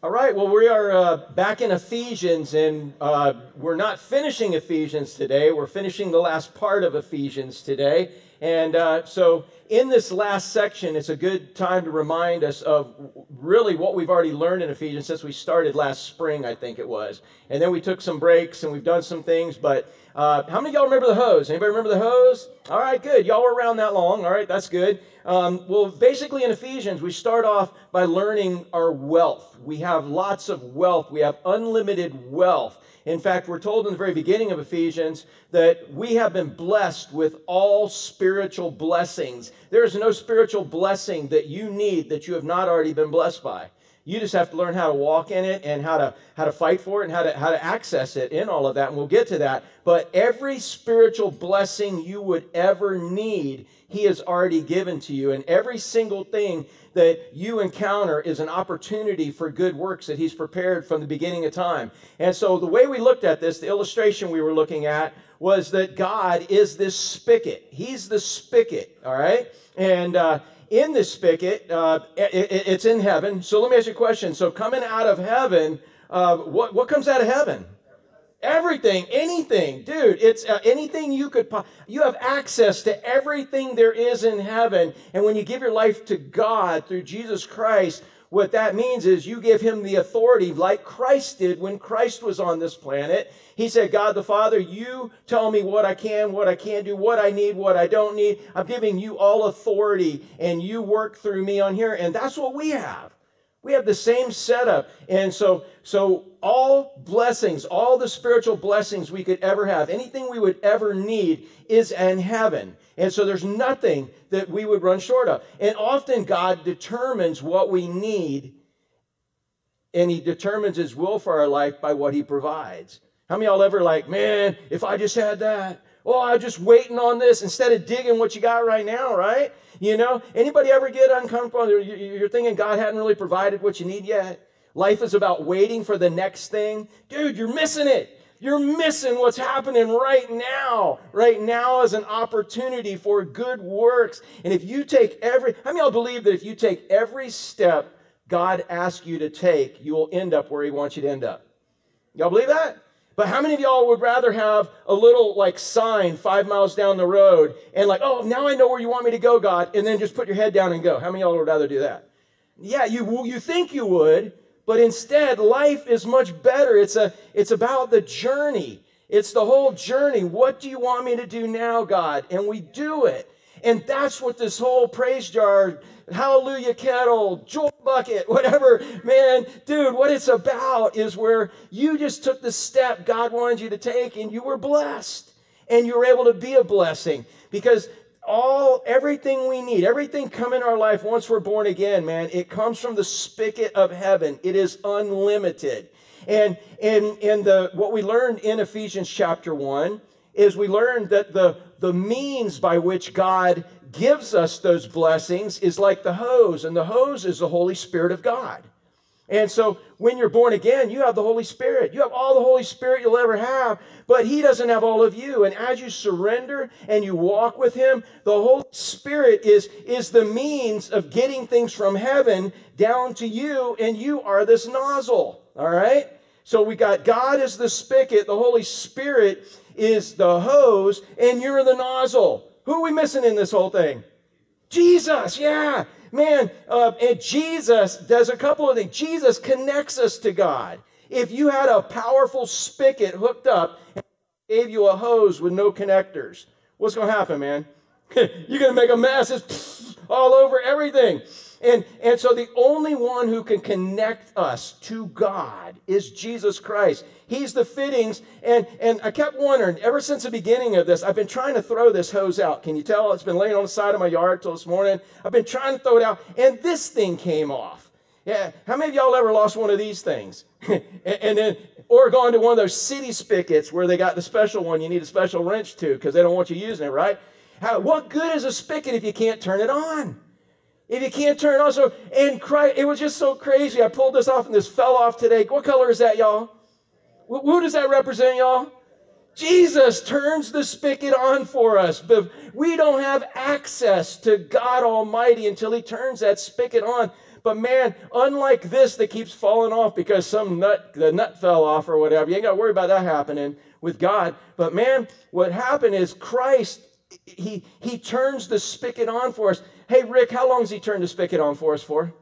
All right, well, we are uh, back in Ephesians, and uh, we're not finishing Ephesians today. We're finishing the last part of Ephesians today. And uh, so, in this last section, it's a good time to remind us of really what we've already learned in Ephesians since we started last spring, I think it was. And then we took some breaks and we've done some things, but uh, how many y'all remember the hose? Anybody remember the hose? All right, good. Y'all were around that long. All right, that's good. Um, well, basically in Ephesians, we start off by learning our wealth. We have lots of wealth. We have unlimited wealth. In fact, we're told in the very beginning of Ephesians that we have been blessed with all spiritual blessings. There is no spiritual blessing that you need that you have not already been blessed by. You just have to learn how to walk in it and how to how to fight for it and how to how to access it in all of that. And we'll get to that. But every spiritual blessing you would ever need, he has already given to you. And every single thing that you encounter is an opportunity for good works that he's prepared from the beginning of time. And so the way we looked at this, the illustration we were looking at was that God is this spigot. He's the spigot, all right? And uh, in this spigot, uh, it, it's in heaven. So let me ask you a question. So coming out of heaven, uh, what, what comes out of heaven? Everything, anything, dude. It's uh, anything you could. You have access to everything there is in heaven, and when you give your life to God through Jesus Christ, what that means is you give him the authority like Christ did when Christ was on this planet. He said, God the Father, you tell me what I can, what I can't do, what I need, what I don't need. I'm giving you all authority and you work through me on here. And that's what we have. We have the same setup. And so, so all blessings, all the spiritual blessings we could ever have, anything we would ever need is in heaven. And so there's nothing that we would run short of. And often God determines what we need and he determines his will for our life by what he provides. How many y'all ever like, man, if I just had that, oh, I'm just waiting on this instead of digging what you got right now, right? You know, anybody ever get uncomfortable? You're thinking God hadn't really provided what you need yet. Life is about waiting for the next thing. Dude, you're missing it. You're missing what's happening right now. Right now is an opportunity for good works. And if you take every, how many y'all believe that if you take every step God asks you to take, you will end up where He wants you to end up? Y'all believe that? But how many of y'all would rather have a little like sign five miles down the road and like, oh, now I know where you want me to go, God, and then just put your head down and go? How many of y'all would rather do that? Yeah, you you think you would, but instead, life is much better. It's a it's about the journey. It's the whole journey. What do you want me to do now, God? And we do it. And that's what this whole praise jar, hallelujah kettle, joy bucket, whatever, man, dude, what it's about is where you just took the step God wanted you to take and you were blessed. And you were able to be a blessing because all everything we need everything come in our life once we're born again man it comes from the spigot of heaven. It is unlimited. And and and the what we learned in ephesians chapter 1 is we learned that the the means by which god gives us those blessings is like the hose, and the hose is the Holy Spirit of God. And so when you're born again, you have the Holy Spirit. You have all the Holy Spirit you'll ever have, but He doesn't have all of you. And as you surrender and you walk with Him, the Holy Spirit is, is the means of getting things from heaven down to you, and you are this nozzle. All right? So we got God is the spigot, the Holy Spirit is the hose, and you're the nozzle. Who are we missing in this whole thing? Jesus, yeah. Man, uh, and Jesus does a couple of things. Jesus connects us to God. If you had a powerful spigot hooked up and gave you a hose with no connectors, what's going to happen, man? You're going to make a mess. It's all over everything. And, and so the only one who can connect us to God is Jesus Christ. He's the fittings. And, and I kept wondering, ever since the beginning of this, I've been trying to throw this hose out. Can you tell? It's been laying on the side of my yard till this morning. I've been trying to throw it out, and this thing came off. Yeah, how many of y'all ever lost one of these things? and, and then, or gone to one of those city spigots where they got the special one you need a special wrench to because they don't want you using it, right? How, what good is a spigot if you can't turn it on? If you can't turn on, so and Christ, it was just so crazy. I pulled this off and this fell off today. What color is that, y'all? Who does that represent, y'all? Jesus turns the spigot on for us, but we don't have access to God Almighty until He turns that spigot on. But man, unlike this that keeps falling off because some nut, the nut fell off or whatever, you ain't got to worry about that happening with God. But man, what happened is Christ, he, he turns the spigot on for us. Hey, Rick, how long has he turned the spigot on for us for?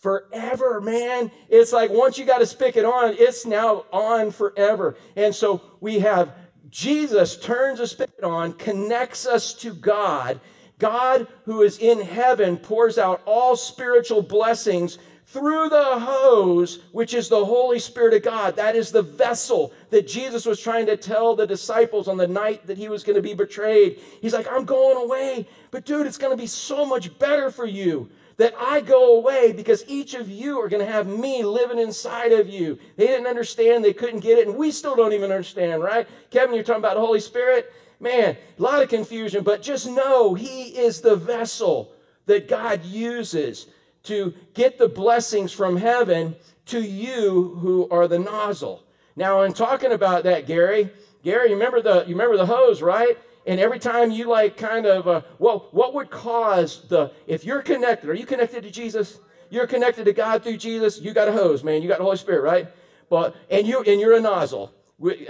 Forever, man. It's like once you got to spigot on, it's now on forever. And so we have Jesus turns the spigot on, connects us to God. God, who is in heaven, pours out all spiritual blessings through the hose, which is the Holy Spirit of God. That is the vessel that Jesus was trying to tell the disciples on the night that he was going to be betrayed. He's like, I'm going away, but dude, it's going to be so much better for you that I go away because each of you are going to have me living inside of you. They didn't understand, they couldn't get it, and we still don't even understand, right? Kevin, you're talking about the Holy Spirit. Man, a lot of confusion, but just know He is the vessel that God uses to get the blessings from heaven to you who are the nozzle. Now, in talking about that, Gary, Gary, you remember the you remember the hose, right? And every time you like kind of, uh, well, what would cause the, if you're connected, are you connected to Jesus? You're connected to God through Jesus, you got a hose, man. You got the Holy Spirit, right? But, and, you, and you're a nozzle.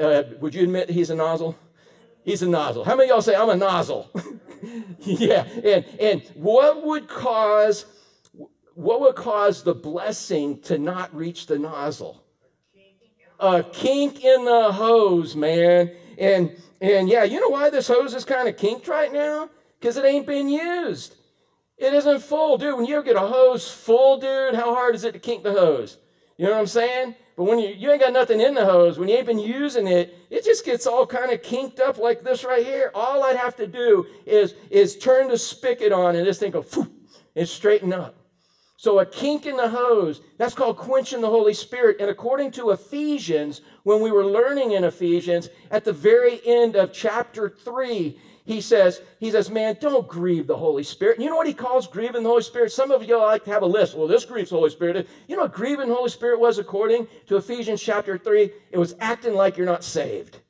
Uh, would you admit he's a nozzle? He's a nozzle. How many y'all say, I'm a nozzle? yeah. And, and what would cause, what would cause the blessing to not reach the nozzle? A kink in the hose, man. And and yeah, you know why this hose is kind of kinked right now? Because it ain't been used. It isn't full, dude. When you get a hose full, dude, how hard is it to kink the hose? You know what I'm saying? But when you, you ain't got nothing in the hose, when you ain't been using it, it just gets all kind of kinked up like this right here. All I'd have to do is, is turn the spigot on and this thing go and straighten up. So a kink in the hose, that's called quenching the Holy Spirit. And according to Ephesians, when we were learning in Ephesians, at the very end of chapter 3, he says, he says, man, don't grieve the Holy Spirit. And you know what he calls grieving the Holy Spirit? Some of you like to have a list. Well, this grieves the Holy Spirit. You know what grieving the Holy Spirit was according to Ephesians chapter 3? It was acting like you're not saved.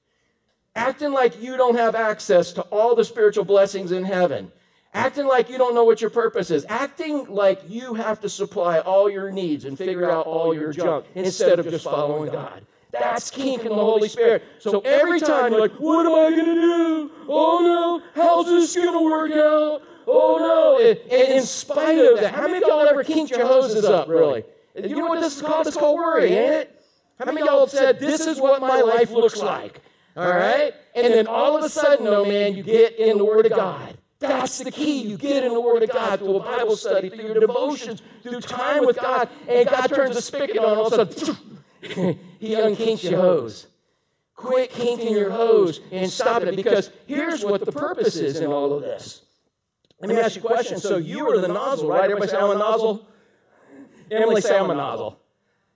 Acting like you don't have access to all the spiritual blessings in heaven acting like you don't know what your purpose is, acting like you have to supply all your needs and figure out all your junk instead of just following God. That's kinking the Holy Spirit. So every time you're like, what am I going to do? Oh no, how's this going to work out? Oh no. And, in spite of that, how many of y'all ever kinked your hoses up, really? You know what this is called? It's called worry, ain't it? How many of y'all have said, this is what my life looks like? All right? And then all of a sudden, oh man, you get in the Word of God. That's the key. You get in the Word of God through a Bible study, through your devotions, through time with God, and God turns the spigot on. All of a sudden, He unkinks your hose. Quit kinking your hose and stop it because here's what the purpose is in all of this. Let me ask you a question. So you are the nozzle, right? Everybody say, I'm a nozzle. Emily, say, I'm a nozzle.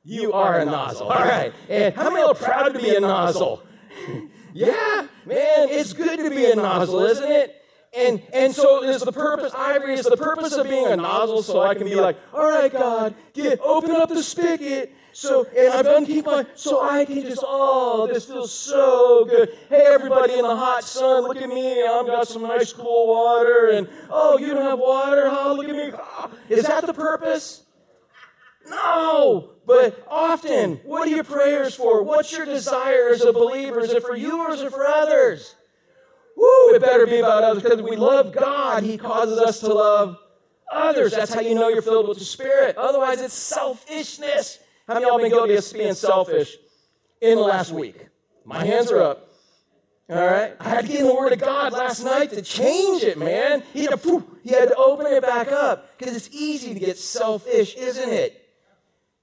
You are a nozzle. All right. And how many are proud to be a nozzle? yeah, man, it's good to be a nozzle, isn't it? And, and so is the purpose, Ivory, is the purpose of being a nozzle so I can be like, all right, God, get, open up the spigot. So, and I've unkeep my, so I can just, oh, this feels so good. Hey, everybody in the hot sun, look at me. I've got some nice cool water. And, oh, you don't have water? Huh? Look at me. Oh, is that the purpose? No. But often, what are your prayers for? What's your desire as a believer? Is it for you or is it for others? Woo, it better be about others because we love God. He causes us to love others. That's how you know you're filled with the Spirit. Otherwise, it's selfishness. How many of y'all been guilty of being selfish in the last week? My hands are up. All right? I had to get in the Word of God last night to change it, man. He had to, he had to open it back up because it's easy to get selfish, isn't it?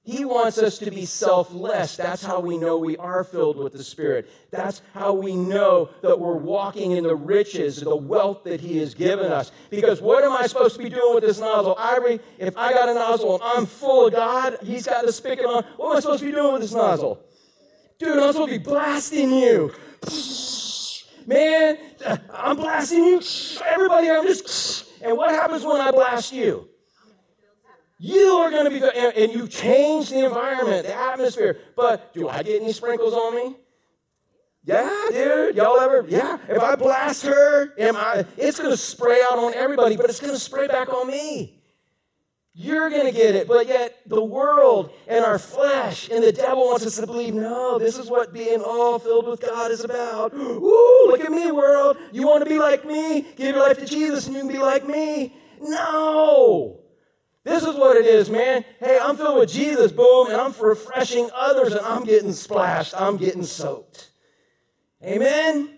He wants us to be selfless. That's how we know we are filled with the Spirit. That's how we know that we're walking in the riches, the wealth that He has given us. Because what am I supposed to be doing with this nozzle? Ivory, if I got a nozzle and I'm full of God, He's got the spigot on, what am I supposed to be doing with this nozzle? Dude, I'm supposed to be blasting you. Man, I'm blasting you. Everybody, I'm just. And what happens when I blast you? You are going to be, and, you change the environment, the atmosphere. But do I get any sprinkles on me? Yeah, dude. Y'all ever? Yeah. If I blast her, am I? It's going to spray out on everybody, but it's going to spray back on me. You're going to get it. But yet, the world and our flesh and the devil wants us to believe no, this is what being all filled with God is about. Ooh, look at me, world. You want to be like me? Give your life to Jesus and you can be like me. No. This is what it is, man. Hey, I'm filled with Jesus, boom, and I'm refreshing others and I'm getting splashed. I'm getting soaked. Amen?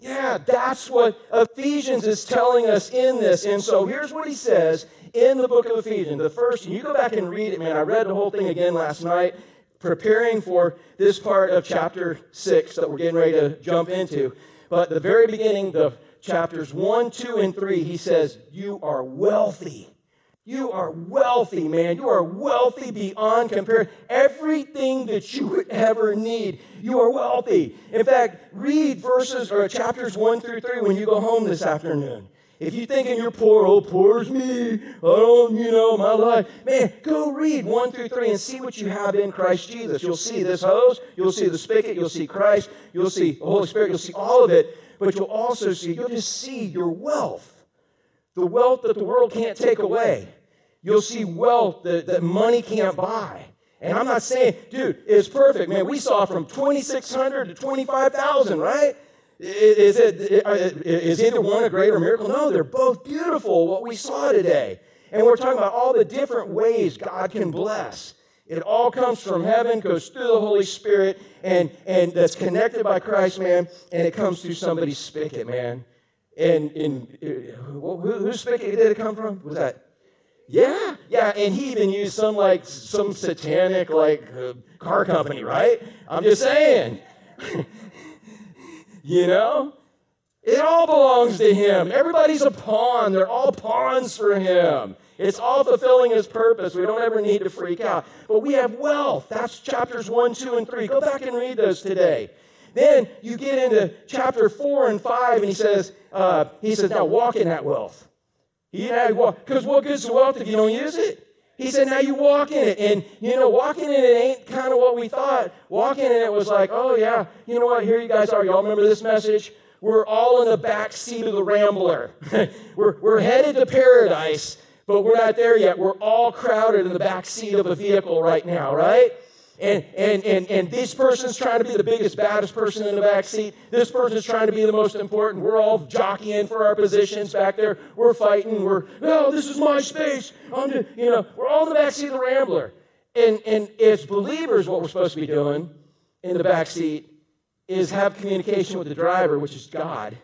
Yeah, that's what Ephesians is telling us in this. And so here's what he says in the book of Ephesians. The first, you go back and read it, man. I read the whole thing again last night, preparing for this part of chapter 6 that we're getting ready to jump into. But the very beginning, the chapters 1, 2, and 3, he says, You are wealthy you are wealthy, man. You are wealthy beyond compare. Everything that you would ever need, you are wealthy. In fact, read verses or chapters 1 through 3 when you go home this afternoon. If you're thinking you're poor, oh, poor's me, I don't, you know, my life, man, go read 1 through 3 and see what you have in Christ Jesus. You'll see this hose, you'll see the spigot, you'll see Christ, you'll see the Holy Spirit, you'll see all of it, but you'll also see, you'll just see your wealth. The wealth that the world can't take away. You'll see wealth that, that money can't buy. And I'm not saying, dude, it's perfect, man. We saw from 2,600 to 25,000, right? Is, it, is either one a greater miracle? No, they're both beautiful, what we saw today. And we're talking about all the different ways God can bless. It all comes from heaven, goes through the Holy Spirit, and, and that's connected by Christ, man, and it comes through somebody's spigot, man. And, and uh, whose spigot did it come from? Was that yeah, yeah, and he even used some like some satanic like uh, car company, right? I'm just saying. you know? It all belongs to him. Everybody's a pawn. They're all pawns for him. It's all fulfilling his purpose. We don't ever need to freak out. But we have wealth. That's chapters 1, 2, and 3. Go back and read those today. Then you get into chapter 4 and 5, and he says, uh, he says, now walk in that wealth. He had because what good's the wealth if you don't use it? He said, now you walk in it. And, you know, walking in it ain't kind of what we thought. Walking in it was like, oh, yeah, you know what? Here you guys are. Y'all remember this message? We're all in the back seat of the Rambler. we're, we're headed to paradise, but we're not there yet. We're all crowded in the back seat of a vehicle right now, right? And, and, and, and this person's trying to be the biggest, baddest person in the back seat. This person's trying to be the most important. We're all jockeying for our positions back there. We're fighting. We're, no, this is my space. I'm just, you know, we're all in the back seat of the Rambler. And, and as believers, what we're supposed to be doing in the back seat is have communication with the driver, which is God.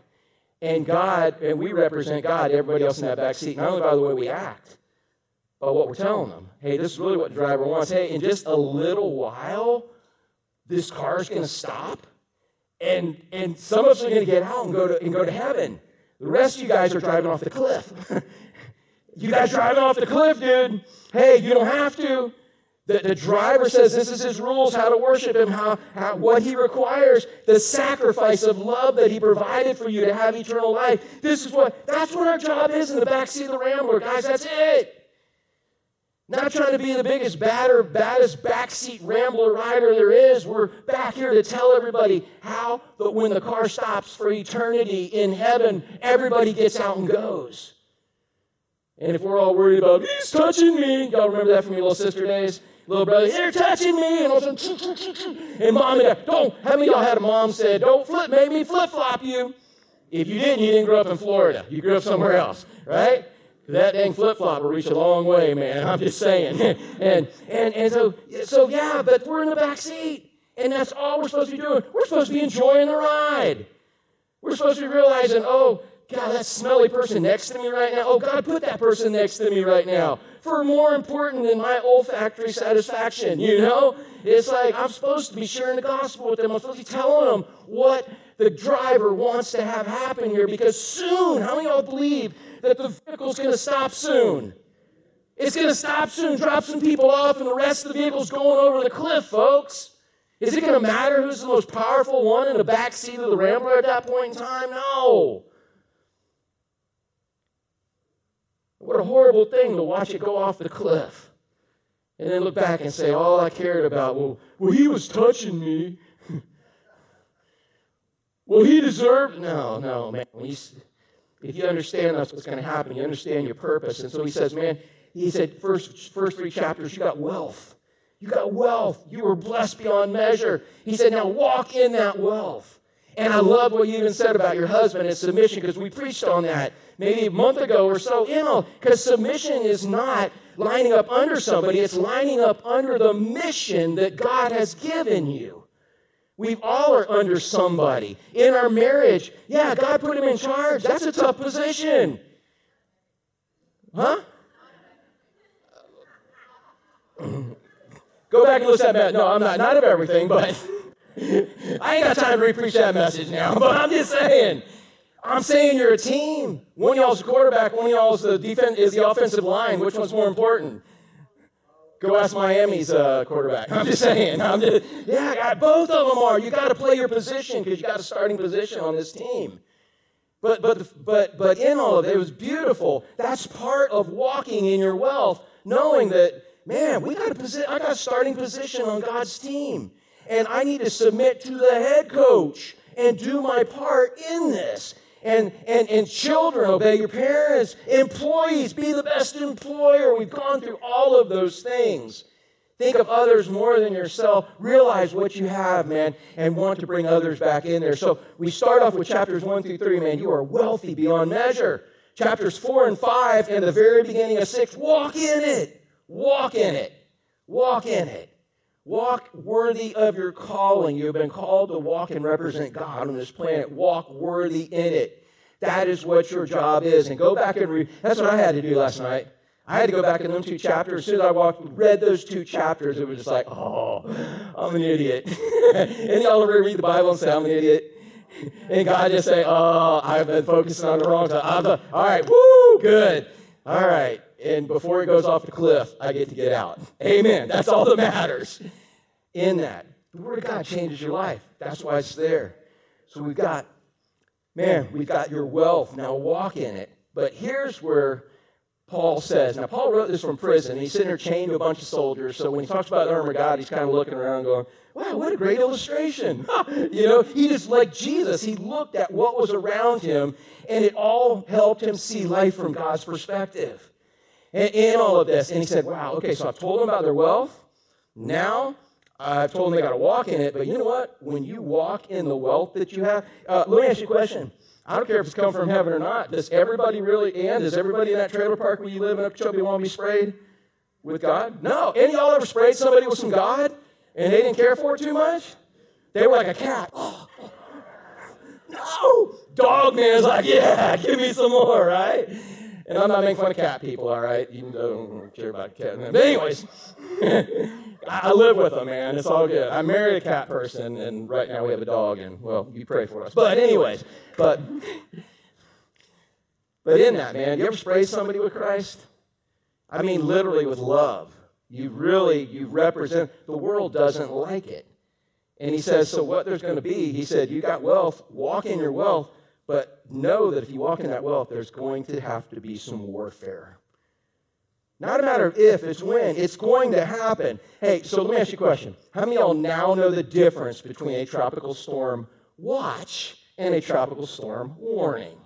And God, and we represent God, everybody else in that back seat, not only by the way we act, by what we're telling them. Hey, this is really what the driver wants. Hey, in just a little while, this car is going to stop, and and some of us are going to get out and go to and go to heaven. The rest of you guys are driving off the cliff. you guys driving off the cliff, dude. Hey, you don't have to. The, the driver says this is his rules, how to worship him, how, how, what he requires, the sacrifice of love that he provided for you to have eternal life. This is what, that's what our job is in the backseat of the Rambler, guys. That's it. Not trying to be the biggest, badder, baddest backseat rambler rider there is. We're back here to tell everybody how that when the car stops for eternity in heaven, everybody gets out and goes. And if we're all worried about, he's touching me, y'all remember that from your little sister days? Little brother, they're touching me. And all of a sudden, and mom and dad, don't, how many y'all had a mom said, don't flip, make me flip flop you? If you didn't, you didn't grow up in Florida. You grew up somewhere else, right? That dang flip flop will reach a long way, man. I'm just saying. and and and so so yeah, but we're in the back seat, and that's all we're supposed to be doing. We're supposed to be enjoying the ride. We're supposed to be realizing, oh, God, that smelly person next to me right now. Oh, God, put that person next to me right now. For more important than my olfactory satisfaction, you know? It's like I'm supposed to be sharing the gospel with them. I'm supposed to be telling them what the driver wants to have happen here because soon, how many of y'all believe that the vehicle's going to stop soon. It's going to stop soon, drop some people off, and the rest of the vehicle's going over the cliff, folks. Is it going to matter who's the most powerful one in the back seat of the Rambler at that point in time? No. What a horrible thing to watch it go off the cliff. And then look back and say, all I cared about, well, well he was touching me. well, he deserved. No, no, man. If you understand that's what's going to happen, you understand your purpose. And so he says, man, he said, first, first three chapters, you got wealth. You got wealth. You were blessed beyond measure. He said, now walk in that wealth. And I love what you even said about your husband and submission because we preached on that maybe a month ago or so. You know, because submission is not lining up under somebody, it's lining up under the mission that God has given you. We all are under somebody. In our marriage, yeah, God put him in charge. That's a tough position. Huh? Go back and listen to that. No, I'm not, not of everything, but. I ain't got time to repreach that message now, but I'm just saying. I'm saying you're a team. One of y'all's the quarterback, one of y'all's the defense is the offensive line. Which one's more important? Go ask Miami's uh, quarterback. I'm just saying. I'm just, yeah, both of them are. You got to play your position because you got a starting position on this team. But but but but in all of it, it was beautiful. That's part of walking in your wealth, knowing that man, we got a posi- I got a starting position on God's team and I need to submit to the head coach and do my part in this. And, and, and children, obey your parents. Employees, be the best employer. We've gone through all of those things. Think of others more than yourself. Realize what you have, man, and want to bring others back in there. So we start off with chapters 1 through 3, man. You are wealthy beyond measure. Chapters 4 and 5, and the very beginning of 6, walk in it. Walk in it. Walk in it. Walk worthy of your calling. You've been called to walk and represent God on this planet. Walk worthy in it. That is what your job is. And go back and read. That's what I had to do last night. I had to go back in them two chapters. As soon as I walked, read those two chapters, it was just like, oh, I'm an idiot. and y'all ever read the Bible and say, I'm an idiot? And God just say, oh, I've been focusing on the wrong side. All right, woo, good. All right and before it goes off the cliff, I get to get out. Amen. That's all that matters in that. The Word of God changes your life. That's why it's there. So we've got, man, we've got your wealth. Now walk in it. But here's where Paul says, now Paul wrote this from prison. He's sitting there chained to a bunch of soldiers. So when he talks about the armor of God, he's kind of looking around going, wow, what a great illustration. you know, he just like Jesus, he looked at what was around him and it all helped him see life from God's perspective in all of this. And he said, Wow, okay, so I've told them about their wealth. Now I've told them they got to walk in it. But you know what? When you walk in the wealth that you have, uh, let me ask you a question. I don't care if it's come from heaven or not. Does everybody really, and does everybody in that trailer park where you live in Okeechobee want to be sprayed with God? No. Any y'all ever sprayed somebody with some God and they didn't care for it too much? They were like a cat. Oh, no. Dog man is like, yeah, give me some more, right? And I'm not making fun of cat people, all right? I don't care about cat. But anyways, I live with them, man. It's all good. I married a cat person, and right now we have a dog, and well, you pray for us. But anyways, but but in that, man, you ever spray somebody with Christ? I mean, literally with love. You really, you represent, the world doesn't like it. And he says, so what there's going to be, he said, you got wealth, walk in your wealth, but know that if you walk in that wealth, there's going to have to be some warfare. Not a matter of if, it's when. It's going to happen. Hey, so let me ask you a question. How many of y'all now know the difference between a tropical storm watch and a tropical storm warning?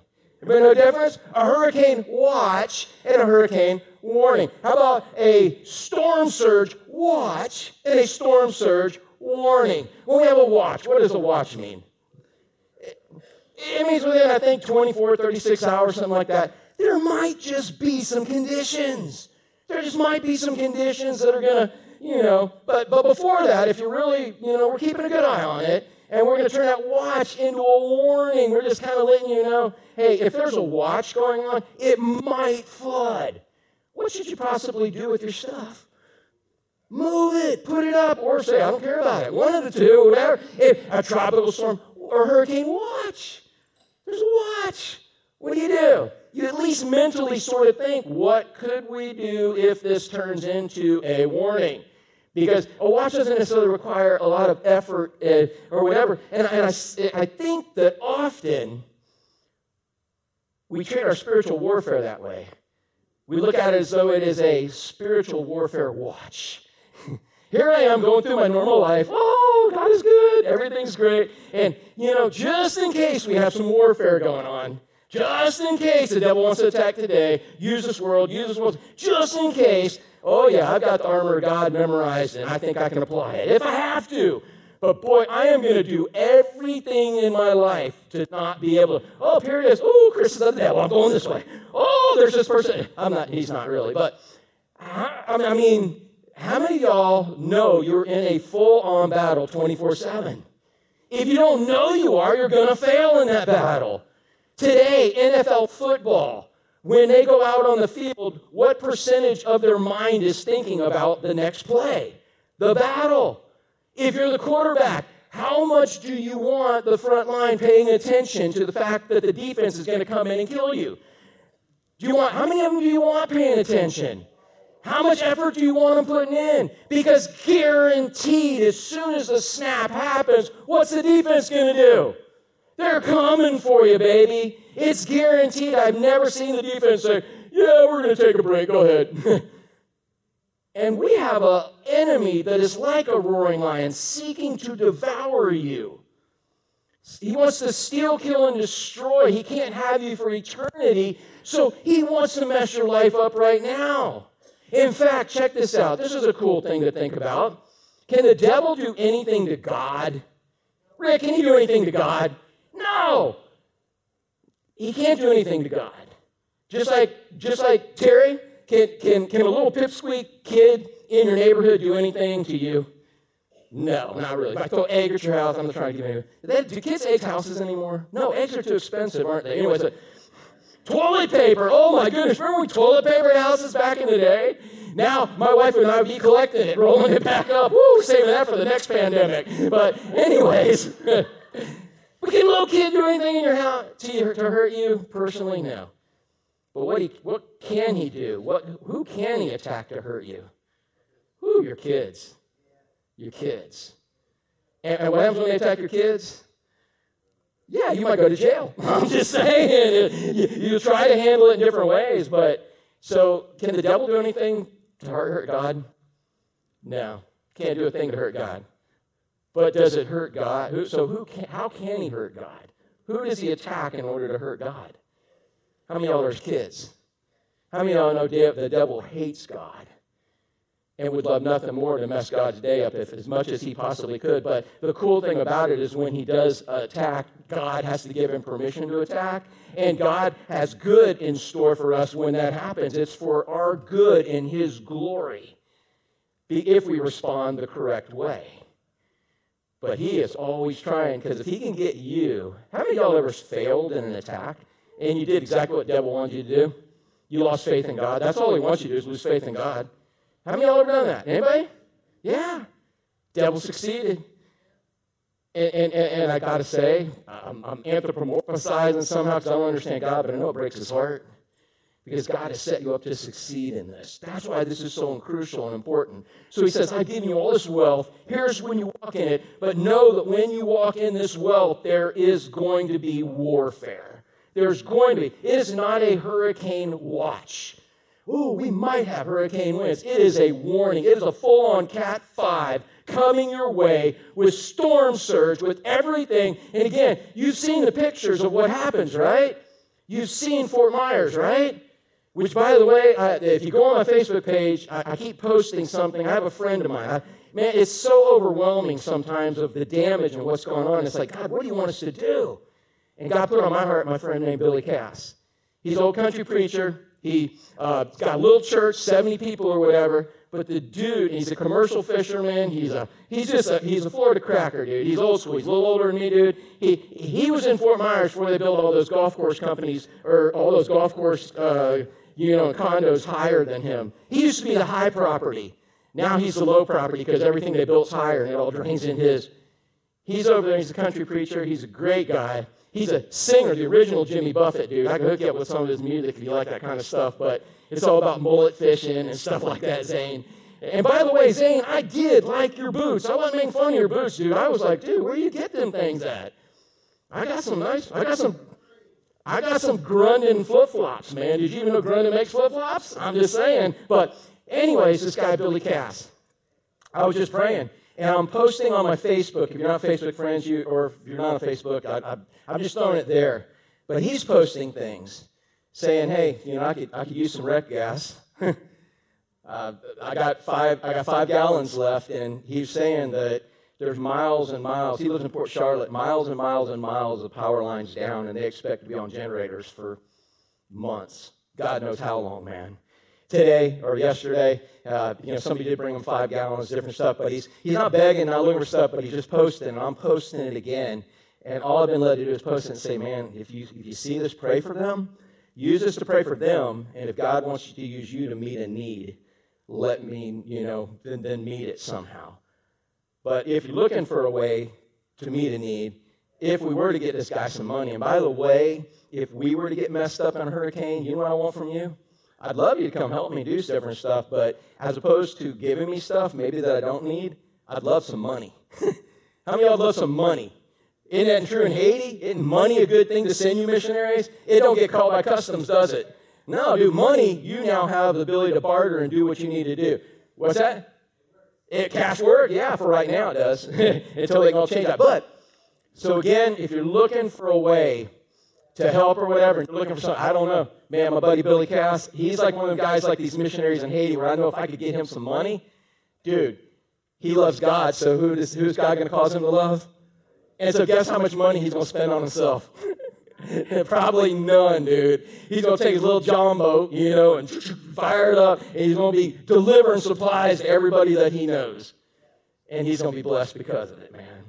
Anybody know the difference? A hurricane watch and a hurricane warning. How about a storm surge watch and a storm surge warning? When we have a watch, what does a watch mean? It means within, I think, 24, 36 hours, something like that, there might just be some conditions. There just might be some conditions that are going to, you know, but, but before that, if you're really, you know, we're keeping a good eye on it, and we're going to turn that watch into a warning. We're just kind of letting you know, hey, if there's a watch going on, it might flood. What should you possibly do with your stuff? Move it, put it up, or say, I don't care about it. One of the two, whatever. If a tropical storm or hurricane, watch. There's a watch. What do you do? You at least mentally sort of think, what could we do if this turns into a warning? Because a watch doesn't necessarily require a lot of effort uh, or whatever. And, and I, I think that often we treat our spiritual warfare that way. We look at it as though it is a spiritual warfare watch. Here I am going through my normal life. Oh, God is good. Everything's great. And, you know, just in case we have some warfare going on, Just in case the devil wants to attack today, use this world, use this world, just in case. Oh, yeah, I've got the armor of God memorized and I think I can apply it if I have to. But boy, I am going to do everything in my life to not be able to. Oh, here it is. Oh, Chris is the devil. I'm going this way. Oh, there's this person. I'm not. He's not really. But I mean, how many of y'all know you're in a full-on battle 24/7? If you don't know you are, you're going to fail in that battle. Today, NFL football, when they go out on the field, what percentage of their mind is thinking about the next play? The battle. If you're the quarterback, how much do you want the front line paying attention to the fact that the defense is going to come in and kill you? Do you want how many of them do you want paying attention? How much effort do you want them putting in? Because guaranteed, as soon as the snap happens, what's the defense going to do? They're coming for you, baby. It's guaranteed. I've never seen the defense say, Yeah, we're going to take a break. Go ahead. and we have an enemy that is like a roaring lion seeking to devour you. He wants to steal, kill, and destroy. He can't have you for eternity. So he wants to mess your life up right now. In fact, check this out. This is a cool thing to think about. Can the devil do anything to God? Rick, can he do anything to God? No. He can't do anything to God. Just like, just like Terry, can, can, can a little pipsqueak kid in your neighborhood do anything to you? No, not really. If I throw egg at your house, I'm not trying to give you. Do kids egg houses anymore? No, eggs are too expensive, aren't they? Anyway, so toilet paper. Oh my goodness, remember we toilet paper houses back in the day? Now my wife and I would be collecting it, rolling it back up. Woo, saving that for the next pandemic. But anyways. But can a little kid do anything in your house to, to hurt you personally? No. But what, he, what can he do? What, who can he attack to hurt you? Who? Your kids. Your kids. And, and what happens when they attack your kids? Yeah, you might go to jail. I'm just saying. You, you try to handle it in different ways, but so can the devil do anything to hurt God? No. Can't do a thing to hurt God. But does it hurt God? So who can, how can he hurt God? Who does he attack in order to hurt God? How many of y'all are kids? How many of y'all know the devil hates God and would love nothing more to mess God's day up if, as much as he possibly could? But the cool thing about it is when he does attack, God has to give him permission to attack. And God has good in store for us when that happens. It's for our good in his glory if we respond the correct way. But he is always trying because if he can get you, how many of y'all ever failed in an attack and you did exactly what the devil wanted you to do? You lost faith in God. That's all he wants you to do is lose faith in God. How many y'all ever done that? Anybody? Yeah. Devil succeeded. And, and, and I got to say, I'm, I'm anthropomorphizing somehow because I don't understand God, but I know it breaks his heart because God has set you up to succeed in this. That's why this is so crucial and important. So he says, I've given you all this wealth. Here's when you walk in it. But know that when you walk in this wealth, there is going to be warfare. There's going to be. It is not a hurricane watch. Ooh, we might have hurricane winds. It is a warning. It is a full on Cat 5 coming your way with storm surge, with everything. And again, you've seen the pictures of what happens, right? You've seen Fort Myers, right? Which, by the way, I, if you go on my Facebook page, I, I, keep posting something. I have a friend of mine. I, man, it's so overwhelming sometimes of the damage and what's going on. It's like, God, what do you want us to do? And God put on my heart my friend named Billy Cass. He's an old country preacher. He uh, got a little church, 70 people or whatever. But the dude, he's a commercial fisherman. He's a he's just a he's a Florida cracker, dude. He's old school. He's a little older than me, dude. He he was in Fort Myers before they built all those golf course companies or all those golf course uh, you know, condos higher than him. He used to be the high property. Now he's the low property because everything they built's higher and it all drains in his. He's over there. He's a country preacher. He's a great guy. He's a singer, the original Jimmy Buffett dude. I can hook you up with some of his music if you like that kind of stuff, but it's all about mullet fishing and stuff like that, Zane. And by the way, Zane, I did like your boots. I wasn't making fun of your boots, dude. I was like, dude, where do you get them things at? I got some nice, I got some I got some Grunden flip flops, man. Did you even know Grunden makes flip flops? I'm just saying. But, anyways, this guy, Billy Cass, I was just praying. And I'm posting on my Facebook. If you're not Facebook friends, you or if you're not on Facebook, I, am just throwing it there. But he's posting things saying, hey, you know, I could, I could use some rec gas. uh, I got five I got five gallons left, and he's saying that there's miles and miles. He lives in Port Charlotte, miles and miles and miles of power lines down, and they expect to be on generators for months. God knows how long, man. Today or yesterday, uh, you know, somebody did bring him five gallons, different stuff, but he's he's not begging, not looking for stuff, but he's just posting, and I'm posting it again. And all I've been led to do is post it and say, man, if you if you see this, pray for them. Use this to pray for them, and if God wants you to use you to meet a need, let me, you know, then, then meet it somehow. But if you're looking for a way to meet a need, if we were to get this guy some money, and by the way, if we were to get messed up in a hurricane, you know what I want from you? I'd love you to come help me do different stuff, but as opposed to giving me stuff maybe that I don't need, I'd love some money. How many of y'all love some money? Isn't that true in Haiti? Isn't money a good thing to send you missionaries? It don't get caught by customs, does it? No, dude, money, you now have the ability to barter and do what you need to do. What's that? It cash work? Yeah, for right now it does. Until they can change that. But so again, if you're looking for a way to help or whatever, and you're looking for something, I don't know. Man, my buddy Billy Cass, he's like one of the guys like these missionaries in Haiti where I know if I could get him some money, dude, he loves God, so who's God going to cause him to love? And so guess how much money he's going to spend on himself? Probably none, dude. He's going to take his little jumbo, you know, and fire it up, and he's going to be delivering supplies to everybody that he knows. And he's going to be blessed because of it, man.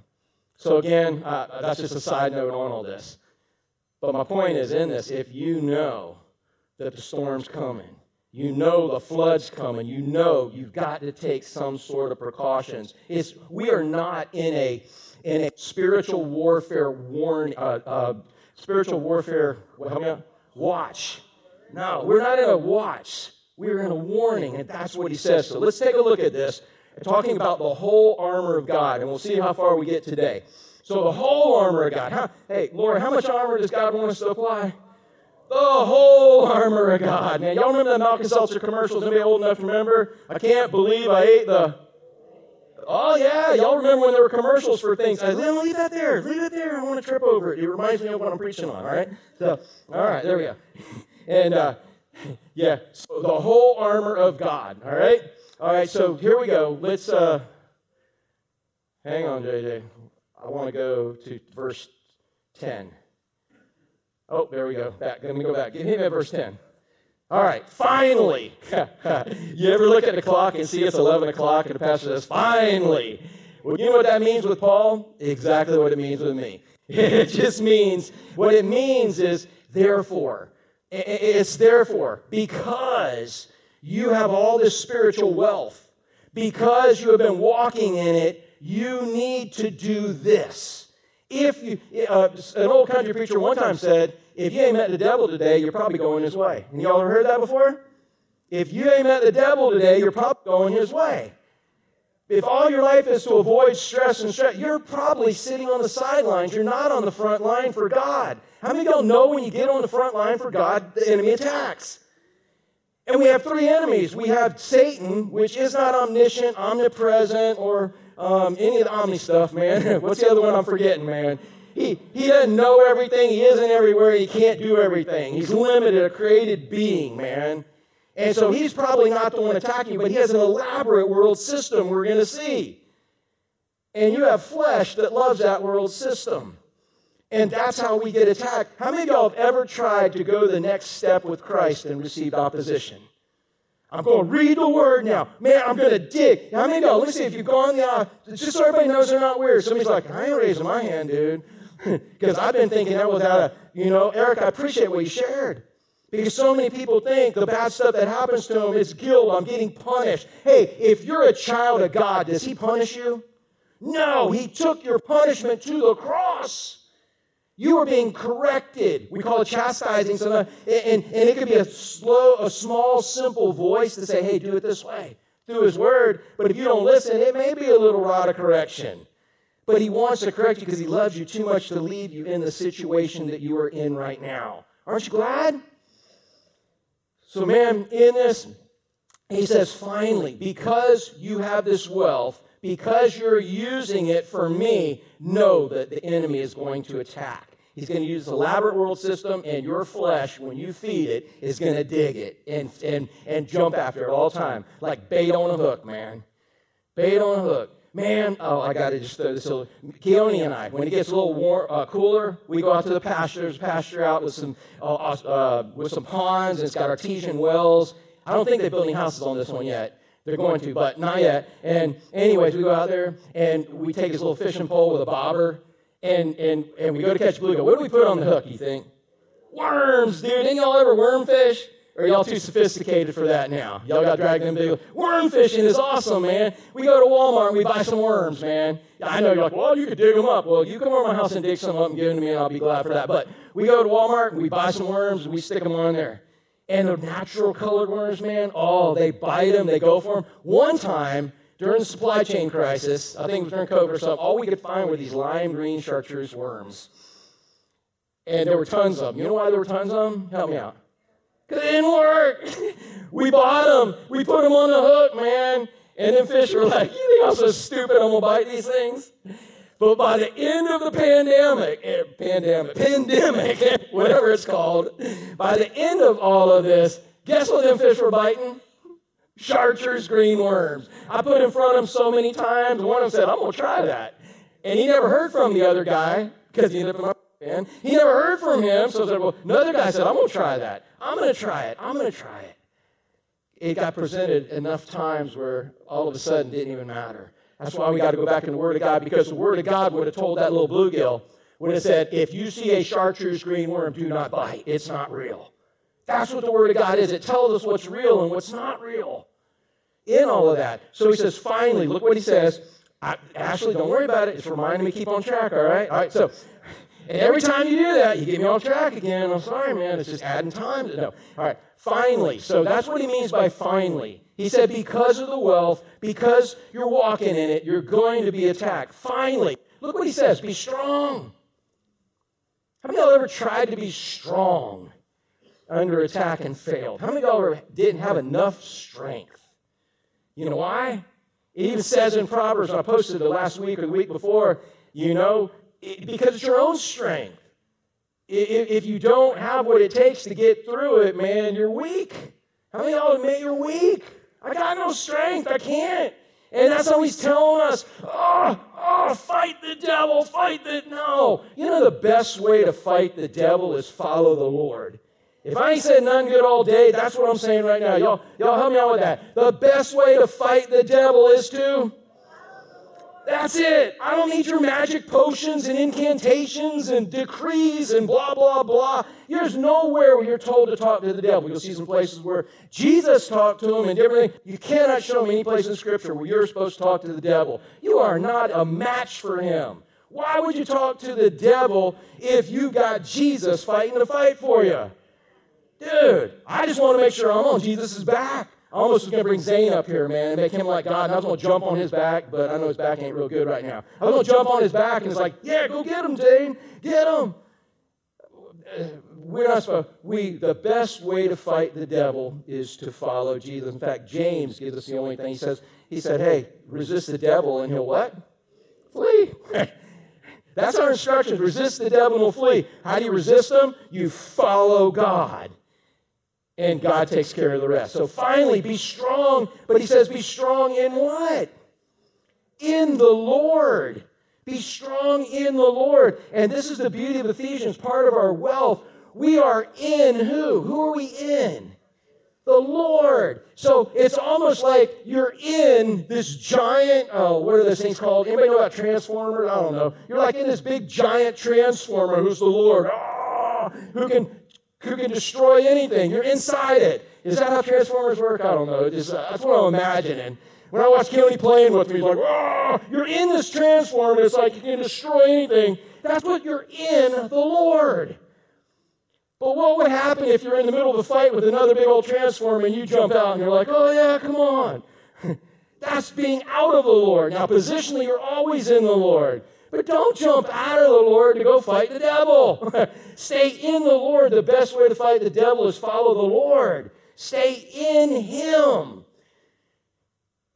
So, again, uh, that's just a side note on all this. But my point is in this if you know that the storm's coming, you know the flood's coming, you know you've got to take some sort of precautions. It's, we are not in a, in a spiritual warfare warn, uh, uh, spiritual warfare, watch. No, we're not in a watch. We're in a warning, and that's what he says. So let's take a look at this, talking about the whole armor of God, and we'll see how far we get today. So the whole armor of God. How, hey, Lord, how much armor does God want us to apply? The whole armor of God. Man, y'all remember the Alka-Seltzer commercials? Anybody old enough to remember? I can't believe I ate the Oh, yeah. Y'all remember when there were commercials for things? I said, leave that there. Leave it there. I want to trip over it. It reminds me of what I'm preaching on, all right? So, all right, there we go. And, uh, yeah, so the whole armor of God, all right? All right, so here we go. Let's, uh, hang on, JJ. I want to go to verse 10. Oh, there we go. Back. Let me go back. Give me that verse 10. All right, finally. you ever look at the clock and see it's 11 o'clock and the pastor says, finally? Well, you know what that means with Paul? Exactly what it means with me. It just means, what it means is, therefore. It's therefore, because you have all this spiritual wealth, because you have been walking in it, you need to do this. If you, uh, an old country preacher one time said, if you ain't met the devil today, you're probably going his way. And y'all ever heard that before? If you ain't met the devil today, you're probably going his way. If all your life is to avoid stress and stress, you're probably sitting on the sidelines. You're not on the front line for God. How many of y'all know when you get on the front line for God, the enemy attacks? And we have three enemies. We have Satan, which is not omniscient, omnipresent, or um, any of the omni stuff, man. What's the other one I'm forgetting, man? He, he doesn't know everything. He isn't everywhere. He can't do everything. He's limited, a created being, man. And so he's probably not the one attacking, but he has an elaborate world system we're going to see. And you have flesh that loves that world system. And that's how we get attacked. How many of y'all have ever tried to go the next step with Christ and received opposition? I'm going to read the word now. Man, I'm going to dig. How many me see if you've gone the aisle, just so everybody knows they're not weird. Somebody's like, I ain't raising my hand, dude. Because I've been thinking that without a, you know, Eric, I appreciate what you shared. Because so many people think the bad stuff that happens to them is guilt. I'm getting punished. Hey, if you're a child of God, does He punish you? No, He took your punishment to the cross. You are being corrected. We call it chastising. So, and, and it could be a slow, a small, simple voice to say, hey, do it this way through His Word. But if you don't listen, it may be a little rod of correction. But he wants to correct you because he loves you too much to leave you in the situation that you are in right now. Aren't you glad? So, man, in this, he says, finally, because you have this wealth, because you're using it for me, know that the enemy is going to attack. He's going to use this elaborate world system, and your flesh, when you feed it, is going to dig it and, and, and jump after it all the time, like bait on a hook, man. Bait on a hook. Man, oh, I got to just throw this. little. Keone and I, when it gets a little warm, uh, cooler, we go out to the pastures, pasture out with some, uh, uh, with some ponds, and it's got artesian wells. I don't think they're building houses on this one yet. They're going to, but not yet. And anyways, we go out there and we take this little fishing pole with a bobber, and and and we go to catch bluegill. What do we put on the hook? You think? Worms, dude. Didn't y'all ever worm fish? Or y'all too sophisticated for that now? Y'all got dragged in big. Worm fishing is awesome, man. We go to Walmart and we buy some worms, man. I know you're like, well, you could dig them up. Well, you come over to my house and dig some up and give them to me, and I'll be glad for that. But we go to Walmart and we buy some worms and we stick them on there. And the natural colored worms, man, oh, they bite them, they go for them. One time during the supply chain crisis, I think it was during COVID or something, all we could find were these lime green chartreuse worms. And there were tons of them. You know why there were tons of them? Help me out. Because it didn't work. we bought them, we put them on the hook, man. And then fish were like, You think I'm so stupid I'm going to bite these things? But by the end of the pandemic, eh, pandemic, pandemic, whatever it's called, by the end of all of this, guess what them fish were biting? Chartreuse green worms. I put in front of him so many times. One of them said, I'm going to try that. And he never heard from the other guy because he ended up in my. He never heard from him. So said, well, another guy said, I'm going to try that. I'm going to try it. I'm going to try it. It got presented enough times where all of a sudden it didn't even matter. That's why we got to go back in the Word of God because the Word of God would have told that little bluegill, would have said, if you see a chartreuse green worm, do not bite. It's not real. That's what the Word of God is. It tells us what's real and what's not real in all of that. So he says, finally, look what he says. Ashley, don't worry about it. It's reminding me keep on track, all right? All right, so and every time you do that, you get me off track again. I'm sorry, man. It's just adding time. No. All right, finally. So that's what he means by finally. He said, because of the wealth, because you're walking in it, you're going to be attacked. Finally. Look what he says be strong. How many of y'all ever tried to be strong under attack and failed? How many of y'all ever didn't have enough strength? You know why? It even says in Proverbs, I posted it last week or the week before, you know, it, because it's your own strength. If, if you don't have what it takes to get through it, man, you're weak. How many of y'all admit you're weak? I got no strength. I can't. And that's how he's telling us, oh, oh, fight the devil, fight the. No. You know, the best way to fight the devil is follow the Lord. If I ain't said none good all day, that's what I'm saying right now. Y'all, y'all help me out with that. The best way to fight the devil is to that's it. I don't need your magic potions and incantations and decrees and blah, blah, blah. There's nowhere where you're told to talk to the devil. You'll see some places where Jesus talked to him and things. You cannot show me any place in Scripture where you're supposed to talk to the devil. You are not a match for him. Why would you talk to the devil if you've got Jesus fighting the fight for you? Dude, I just want to make sure I'm on Jesus' back. I almost was going to bring Zane up here, man, and make him like God. And I was going to jump on his back, but I know his back ain't real good right now. I was going to jump on his back, and it's like, yeah, go get him, Zane. Get him. We're not supposed, we, the best way to fight the devil is to follow Jesus. In fact, James gives us the only thing. He says, he said, hey, resist the devil, and he'll what? Flee. That's our instructions. Resist the devil and he'll flee. How do you resist him? You follow God and God takes care of the rest. So finally, be strong. But he says, be strong in what? In the Lord. Be strong in the Lord. And this is the beauty of Ephesians, part of our wealth. We are in who? Who are we in? The Lord. So it's almost like you're in this giant, oh, what are those things called? Anybody know about transformers? I don't know. You're like in this big giant transformer who's the Lord. Oh, who can who can destroy anything. You're inside it. Is that how Transformers work? I don't know. Just, uh, that's what I'm imagining. When I watch Kelly playing with me, he's like, oh, you're in this Transformer. It's like you can destroy anything. That's what you're in the Lord. But what would happen if you're in the middle of a fight with another big old Transformer and you jump out and you're like, oh, yeah, come on. That's being out of the Lord. Now, positionally, you're always in the Lord. But don't jump out of the Lord to go fight the devil. Stay in the Lord. The best way to fight the devil is follow the Lord. Stay in Him.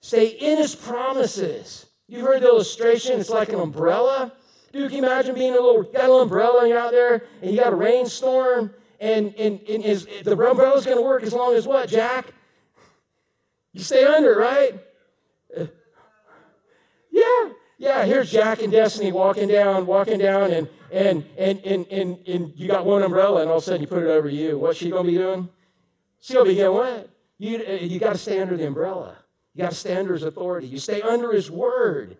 Stay in His promises. You've heard the illustration, it's like an umbrella. Dude, can you imagine being a little, got a little umbrella and you're out there and you got a rainstorm and, and, and is, the umbrella's going to work as long as what, Jack? You stay under, right? Yeah, yeah. Here's Jack and Destiny walking down, walking down, and and and and and, and you got one umbrella, and all of a sudden you put it over you. What's she gonna be doing? She gonna be getting wet. You uh, you got to stay under the umbrella. You got to stay under His authority. You stay under His word.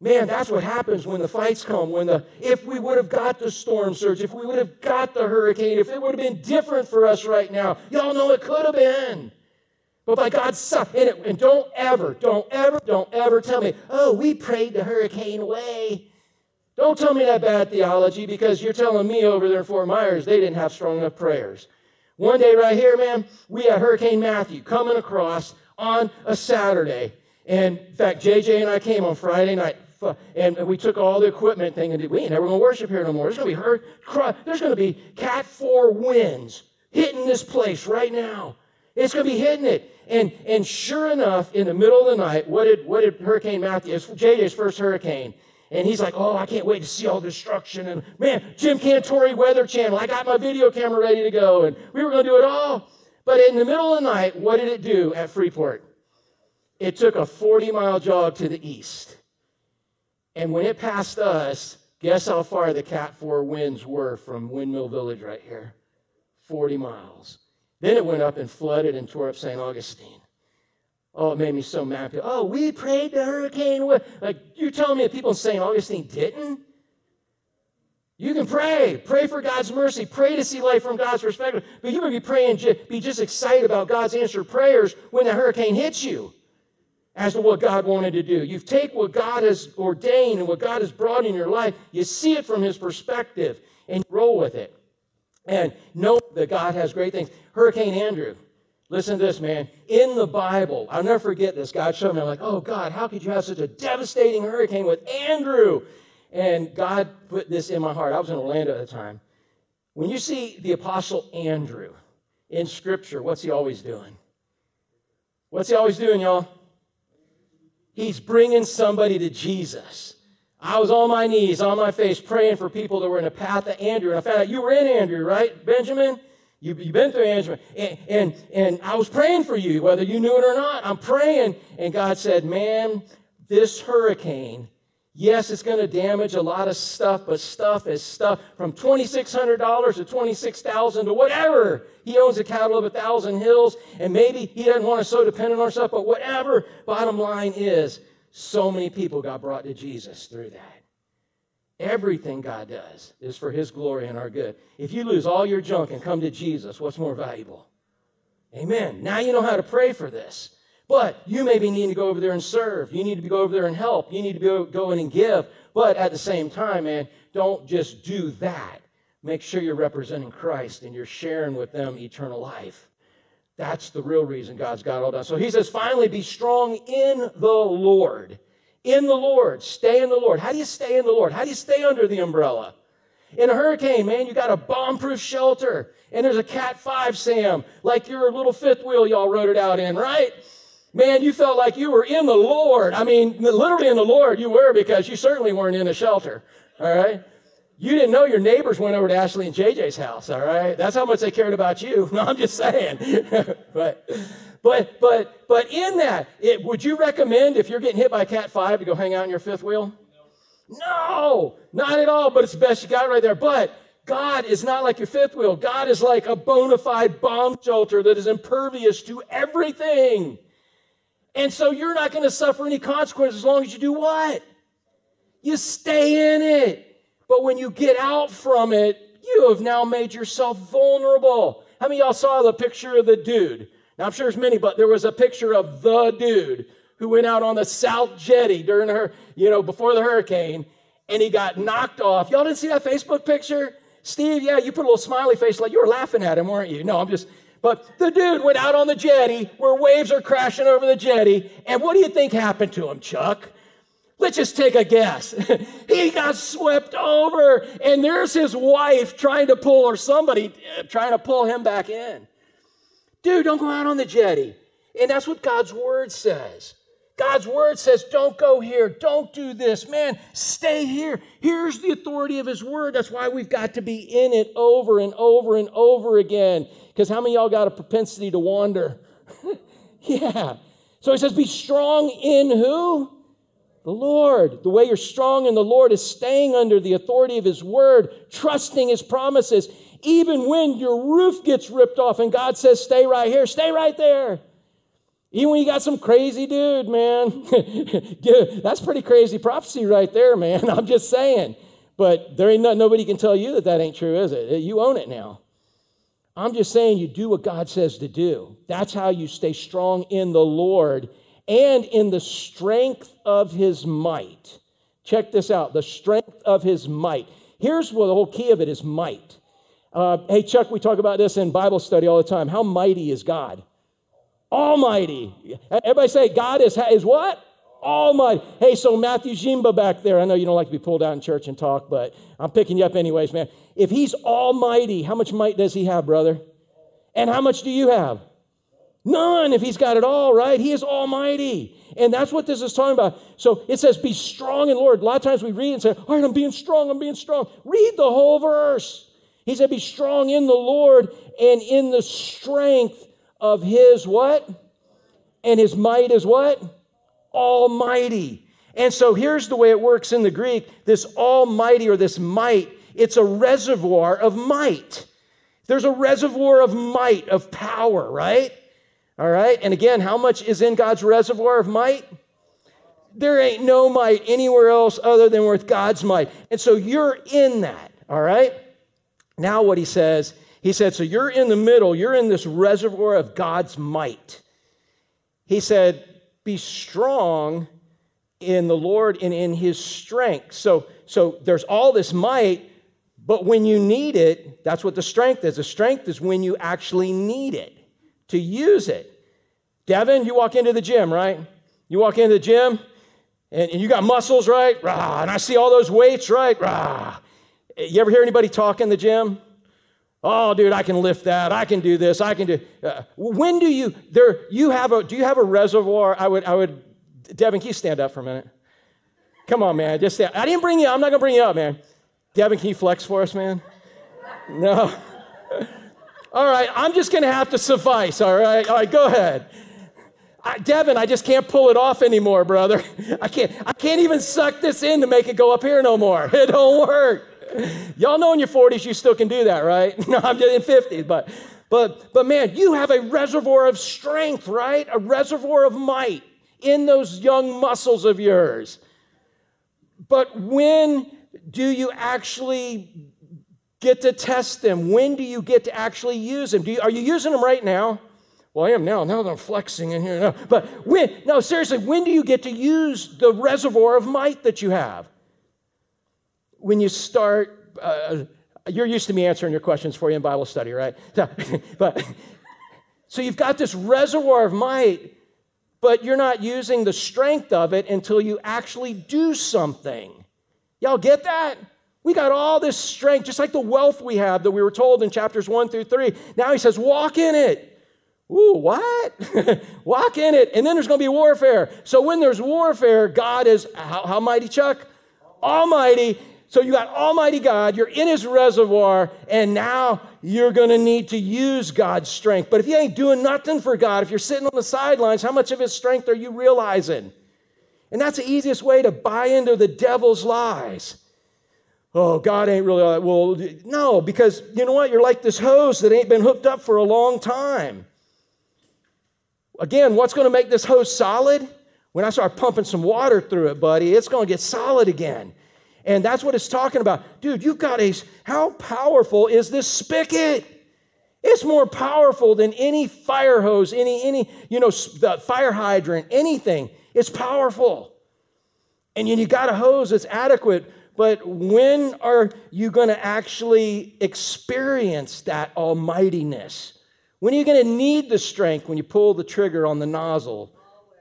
Man, that's what happens when the fights come. When the if we would have got the storm surge, if we would have got the hurricane, if it would have been different for us right now, y'all know it could have been. But by God's son, and, it, and don't ever, don't ever, don't ever tell me, oh, we prayed the hurricane away. Don't tell me that bad theology because you're telling me over there in Fort Myers they didn't have strong enough prayers. One day right here, man, we had Hurricane Matthew coming across on a Saturday. And in fact, JJ and I came on Friday night and we took all the equipment thing and we ain't never going to worship here no more. There's going to be there's going to be Cat 4 winds hitting this place right now. It's going to be hitting it. And, and sure enough, in the middle of the night, what did, what did Hurricane Matthew, it's JJ's first hurricane, and he's like, oh, I can't wait to see all the destruction. And man, Jim Cantore Weather Channel, I got my video camera ready to go. And we were going to do it all. But in the middle of the night, what did it do at Freeport? It took a 40 mile jog to the east. And when it passed us, guess how far the Cat 4 winds were from Windmill Village right here? 40 miles. Then it went up and flooded and tore up St. Augustine. Oh, it made me so mad. Oh, we prayed the hurricane. Like, you're telling me that people in St. Augustine didn't? You can pray. Pray for God's mercy. Pray to see life from God's perspective. But you would be praying, be just excited about God's answered prayers when the hurricane hits you as to what God wanted to do. You take what God has ordained and what God has brought in your life, you see it from His perspective, and roll with it. And know that God has great things. Hurricane Andrew. Listen to this, man. In the Bible, I'll never forget this. God showed me, I'm like, oh, God, how could you have such a devastating hurricane with Andrew? And God put this in my heart. I was in Orlando at the time. When you see the Apostle Andrew in Scripture, what's he always doing? What's he always doing, y'all? He's bringing somebody to Jesus. I was on my knees, on my face, praying for people that were in the path of Andrew. And I found out you were in Andrew, right, Benjamin? You, have been through Andrew. And, and, and I was praying for you, whether you knew it or not. I'm praying. And God said, Man, this hurricane, yes, it's going to damage a lot of stuff, but stuff is stuff from $2,600 to $26,000 to whatever. He owns a cattle of a thousand hills, and maybe he doesn't want to so dependent on stuff, but whatever. Bottom line is, so many people got brought to Jesus through that. Everything God does is for His glory and our good. If you lose all your junk and come to Jesus, what's more valuable? Amen. Now you know how to pray for this. But you maybe need to go over there and serve. You need to go over there and help. You need to go, go in and give. But at the same time, man, don't just do that. Make sure you're representing Christ and you're sharing with them eternal life. That's the real reason God's got all done. So he says, finally, be strong in the Lord. In the Lord. Stay in the Lord. How do you stay in the Lord? How do you stay under the umbrella? In a hurricane, man, you got a bomb proof shelter. And there's a Cat 5 Sam, like your little fifth wheel y'all wrote it out in, right? Man, you felt like you were in the Lord. I mean, literally in the Lord, you were because you certainly weren't in a shelter, all right? You didn't know your neighbors went over to Ashley and JJ's house, all right? That's how much they cared about you. No, I'm just saying. but but but but in that, it, would you recommend if you're getting hit by a Cat 5 to go hang out in your fifth wheel? No, not at all, but it's the best you got right there. But God is not like your fifth wheel. God is like a bona fide bomb shelter that is impervious to everything. And so you're not going to suffer any consequences as long as you do what? You stay in it. But when you get out from it, you have now made yourself vulnerable. How many y'all saw the picture of the dude? Now, I'm sure there's many, but there was a picture of the dude who went out on the South Jetty during her, you know, before the hurricane, and he got knocked off. Y'all didn't see that Facebook picture? Steve, yeah, you put a little smiley face like you were laughing at him, weren't you? No, I'm just, but the dude went out on the jetty where waves are crashing over the jetty, and what do you think happened to him, Chuck? Let's just take a guess. he got swept over, and there's his wife trying to pull, or somebody uh, trying to pull him back in. Dude, don't go out on the jetty. And that's what God's word says. God's word says, don't go here, don't do this. Man, stay here. Here's the authority of his word. That's why we've got to be in it over and over and over again. Because how many y'all got a propensity to wander? yeah. So he says, be strong in who? The Lord. The way you're strong in the Lord is staying under the authority of his word, trusting his promises. Even when your roof gets ripped off and God says, stay right here, stay right there. Even when you got some crazy dude, man. That's pretty crazy prophecy right there, man. I'm just saying. But there ain't nobody can tell you that that ain't true, is it? You own it now. I'm just saying you do what God says to do. That's how you stay strong in the Lord and in the strength of his might. Check this out the strength of his might. Here's what the whole key of it is might. Uh, hey, Chuck, we talk about this in Bible study all the time. How mighty is God? Almighty. Everybody say, God is, is what? Almighty. Hey, so Matthew Jimba back there, I know you don't like to be pulled out in church and talk, but I'm picking you up anyways, man. If he's almighty, how much might does he have, brother? And how much do you have? None if he's got it all, right? He is almighty. And that's what this is talking about. So it says, be strong in Lord. A lot of times we read and say, all right, I'm being strong, I'm being strong. Read the whole verse. He said, be strong in the Lord and in the strength of his what? And his might is what? Almighty. And so here's the way it works in the Greek this almighty or this might, it's a reservoir of might. There's a reservoir of might, of power, right? All right. And again, how much is in God's reservoir of might? There ain't no might anywhere else other than with God's might. And so you're in that. All right. Now, what he says he said, So you're in the middle, you're in this reservoir of God's might. He said, Be strong in the Lord and in his strength. So, so there's all this might, but when you need it, that's what the strength is. The strength is when you actually need it to use it. Devin, you walk into the gym, right? You walk into the gym and, and you got muscles, right? Rah, and I see all those weights, right? Rah. You ever hear anybody talk in the gym? Oh, dude, I can lift that. I can do this. I can do. Uh, when do you there? You have a? Do you have a reservoir? I would. I would. Devin, can you stand up for a minute? Come on, man. Just stand. I didn't bring you. I'm not gonna bring you up, man. Devin, can you flex for us, man? No. all right. I'm just gonna have to suffice. All right. All right. Go ahead. I, Devin, I just can't pull it off anymore, brother. I can't. I can't even suck this in to make it go up here no more. It don't work. Y'all know in your 40s you still can do that, right? No, I'm just in 50s, but but but man, you have a reservoir of strength, right? A reservoir of might in those young muscles of yours. But when do you actually get to test them? When do you get to actually use them? You, are you using them right now? Well, I am now. Now that I'm flexing in here. No. But when, no, seriously, when do you get to use the reservoir of might that you have? when you start, uh, you're used to me answering your questions for you in Bible study, right? So, but so you've got this reservoir of might, but you're not using the strength of it until you actually do something. Y'all get that? We got all this strength, just like the wealth we have that we were told in chapters one through three. Now he says, walk in it. Ooh, what? walk in it. And then there's going to be warfare. So when there's warfare, God is, how, how mighty, Chuck? Almighty. So you got Almighty God, you're in His reservoir, and now you're going to need to use God's strength. But if you ain't doing nothing for God, if you're sitting on the sidelines, how much of His strength are you realizing? And that's the easiest way to buy into the devil's lies. Oh, God ain't really all that. Well, no, because you know what? You're like this hose that ain't been hooked up for a long time. Again, what's going to make this hose solid? When I start pumping some water through it, buddy, it's going to get solid again. And that's what it's talking about. Dude, you've got a, how powerful is this spigot? It's more powerful than any fire hose, any, any, you know, fire hydrant, anything. It's powerful. And you got a hose that's adequate, but when are you going to actually experience that almightiness? When are you going to need the strength when you pull the trigger on the nozzle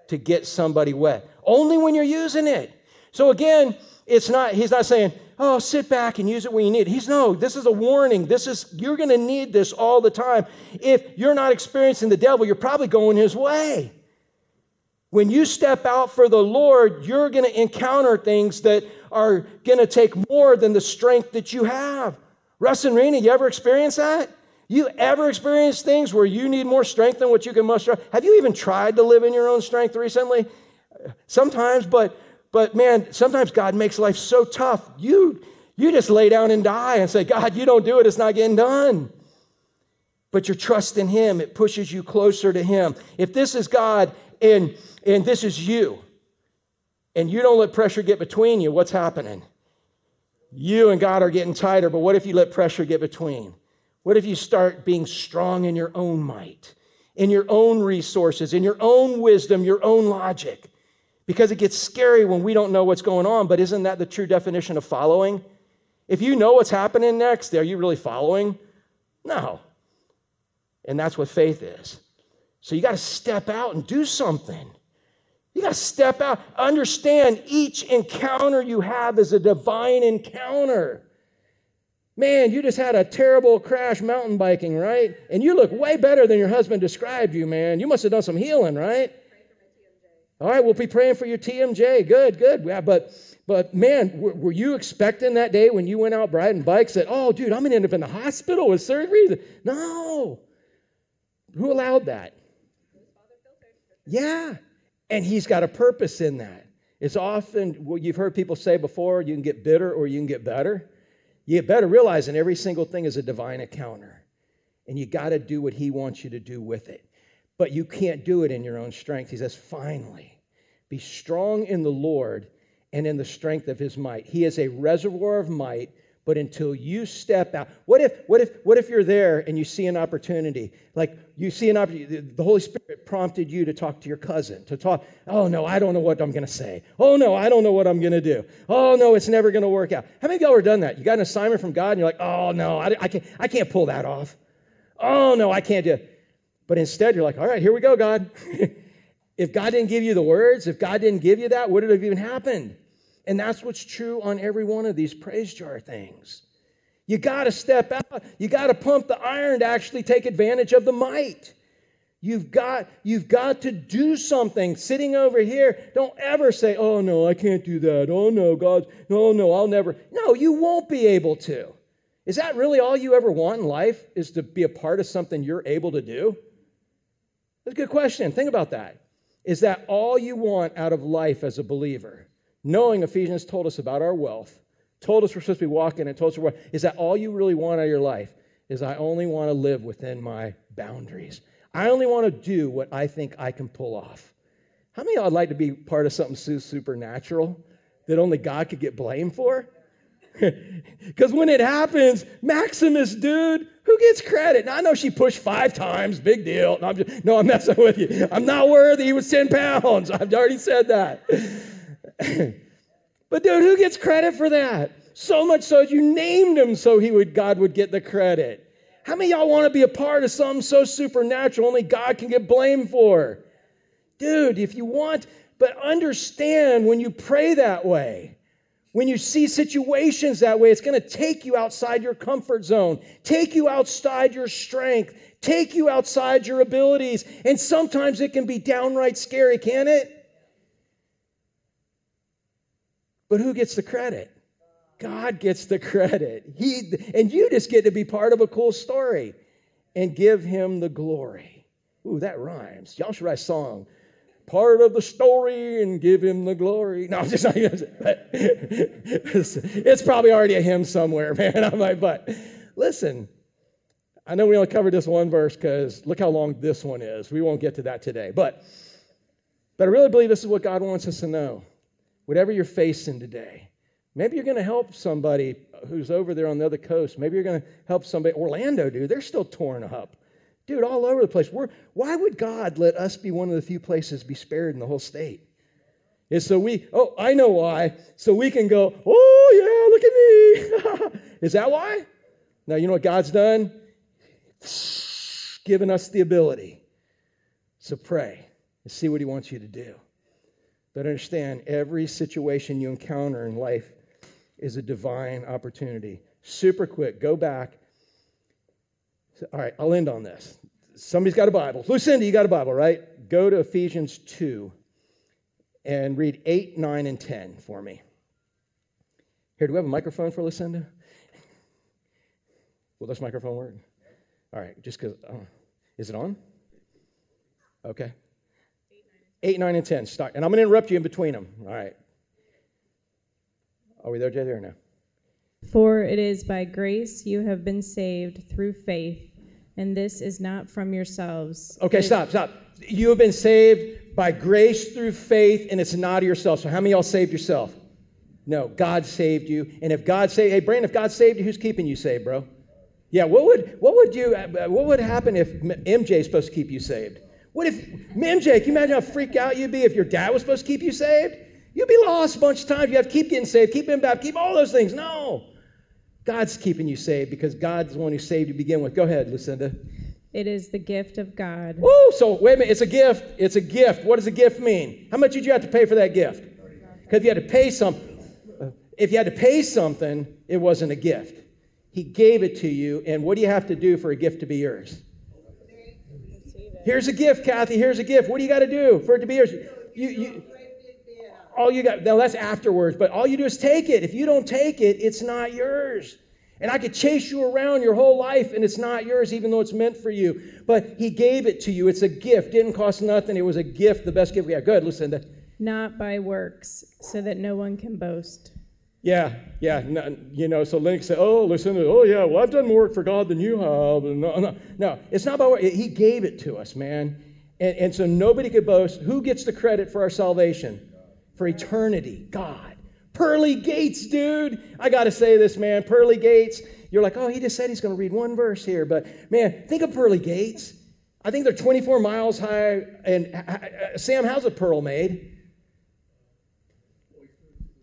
to get somebody wet? Only when you're using it. So again, it's not, he's not saying, oh, sit back and use it when you need it. He's no, this is a warning. This is, you're going to need this all the time. If you're not experiencing the devil, you're probably going his way. When you step out for the Lord, you're going to encounter things that are going to take more than the strength that you have. Russ and Rena, you ever experience that? You ever experience things where you need more strength than what you can muster? Have you even tried to live in your own strength recently? Sometimes, but but man, sometimes God makes life so tough. You you just lay down and die and say, God, you don't do it, it's not getting done. But your trust in Him, it pushes you closer to Him. If this is God and and this is you, and you don't let pressure get between you, what's happening? You and God are getting tighter, but what if you let pressure get between? What if you start being strong in your own might, in your own resources, in your own wisdom, your own logic? Because it gets scary when we don't know what's going on, but isn't that the true definition of following? If you know what's happening next, are you really following? No. And that's what faith is. So you got to step out and do something. You got to step out. Understand each encounter you have is a divine encounter. Man, you just had a terrible crash mountain biking, right? And you look way better than your husband described you, man. You must have done some healing, right? All right, we'll be praying for your TMJ. Good, good. Yeah, but but man, were, were, you expecting that day when you went out riding bikes that, oh, dude, I'm gonna end up in the hospital with surgery? No. Who allowed that? Yeah. And he's got a purpose in that. It's often what you've heard people say before you can get bitter or you can get better. You better realize that every single thing is a divine encounter. And you got to do what he wants you to do with it. But you can't do it in your own strength. He says, finally, be strong in the Lord and in the strength of his might. He is a reservoir of might but until you step out what if what if what if you're there and you see an opportunity? Like you see an opportunity the holy spirit prompted you to talk to your cousin to talk oh no i don't know what i'm going to say. Oh no i don't know what i'm going to do. Oh no it's never going to work out. How many of y'all ever done that? You got an assignment from god and you're like oh no i, I can't i can't pull that off. Oh no i can't do it. But instead you're like all right here we go god. If god didn't give you the words if god didn't give you that would it have even happened and that's what's true on every one of these praise jar things. You got to step out. You got to pump the iron to actually take advantage of the might. You've got, you've got to do something. Sitting over here, don't ever say, oh no, I can't do that. Oh no, God, no, no, I'll never. No, you won't be able to. Is that really all you ever want in life? Is to be a part of something you're able to do? That's a good question. Think about that. Is that all you want out of life as a believer? Knowing Ephesians told us about our wealth, told us we're supposed to be walking and told us we're, is that all you really want out of your life? Is I only want to live within my boundaries. I only want to do what I think I can pull off. How many of y'all would like to be part of something so supernatural that only God could get blamed for? Because when it happens, Maximus, dude, who gets credit? Now, I know she pushed five times, big deal. No I'm, just, no, I'm messing with you. I'm not worthy. He was 10 pounds. I've already said that. but dude, who gets credit for that? So much so you named him so he would God would get the credit. How many y'all want to be a part of something so supernatural only God can get blamed for? Dude, if you want, but understand when you pray that way, when you see situations that way, it's going to take you outside your comfort zone, take you outside your strength, take you outside your abilities. And sometimes it can be downright scary, can it? But who gets the credit? God gets the credit. He and you just get to be part of a cool story and give him the glory. Ooh, that rhymes. Y'all should write a song. Part of the story and give him the glory. No, I'm just not it's, it's probably already a hymn somewhere, man. I'm like, but listen, I know we only covered this one verse because look how long this one is. We won't get to that today. But but I really believe this is what God wants us to know whatever you're facing today. Maybe you're going to help somebody who's over there on the other coast. Maybe you're going to help somebody. Orlando, dude, they're still torn up. Dude, all over the place. We're, why would God let us be one of the few places be spared in the whole state? Is so we, oh, I know why. So we can go, oh, yeah, look at me. Is that why? Now, you know what God's done? Given us the ability. So pray and see what He wants you to do. But understand, every situation you encounter in life is a divine opportunity. Super quick, go back. All right, I'll end on this. Somebody's got a Bible. Lucinda, you got a Bible, right? Go to Ephesians 2. and read 8, 9, and 10 for me. Here, do we have a microphone for Lucinda? Will this microphone work? All right, just because. Uh, is it on? Okay. 8, 9, and 10. Start. And I'm going to interrupt you in between them. All right. Are we there, JJ, or no? For it is by grace you have been saved through faith, and this is not from yourselves. Okay, It- stop, stop. You have been saved by grace through faith, and it's not of yourself. So, how many of y'all saved yourself? No, God saved you. And if God saved, hey, Brandon, if God saved you, who's keeping you saved, bro? Yeah, what would what would you uh, what would happen if MJ is supposed to keep you saved? What if MJ? Can you imagine how freaked out you'd be if your dad was supposed to keep you saved? You'd be lost a bunch of times. You have to keep getting saved, keep being baptized, keep all those things. No, God's keeping you saved because God's the one who saved you to begin with. Go ahead, Lucinda. It is the gift of God. Oh, so wait a minute. It's a gift. It's a gift. What does a gift mean? How much did you have to pay for that gift? Because if you had to pay some, if you had to pay something, it wasn't a gift. He gave it to you, and what do you have to do for a gift to be yours? Here's a gift, Kathy. Here's a gift. What do you got to do for it to be yours? You, you, all you got, now that's afterwards, but all you do is take it. If you don't take it, it's not yours. And I could chase you around your whole life and it's not yours, even though it's meant for you. But He gave it to you. It's a gift. Didn't cost nothing. It was a gift, the best gift we had. Good, Lucinda. Not by works, so that no one can boast. Yeah, yeah. No, you know, so Lennox said, Oh, Lucinda, oh, yeah, well, I've done more work for God than you have. No, no, no, it's not about work. He gave it to us, man. And, and so nobody could boast. Who gets the credit for our salvation? For eternity, God. Pearly gates, dude. I got to say this, man. Pearly gates. You're like, oh, he just said he's going to read one verse here. But man, think of pearly gates. I think they're 24 miles high. And uh, Sam, how's a pearl made?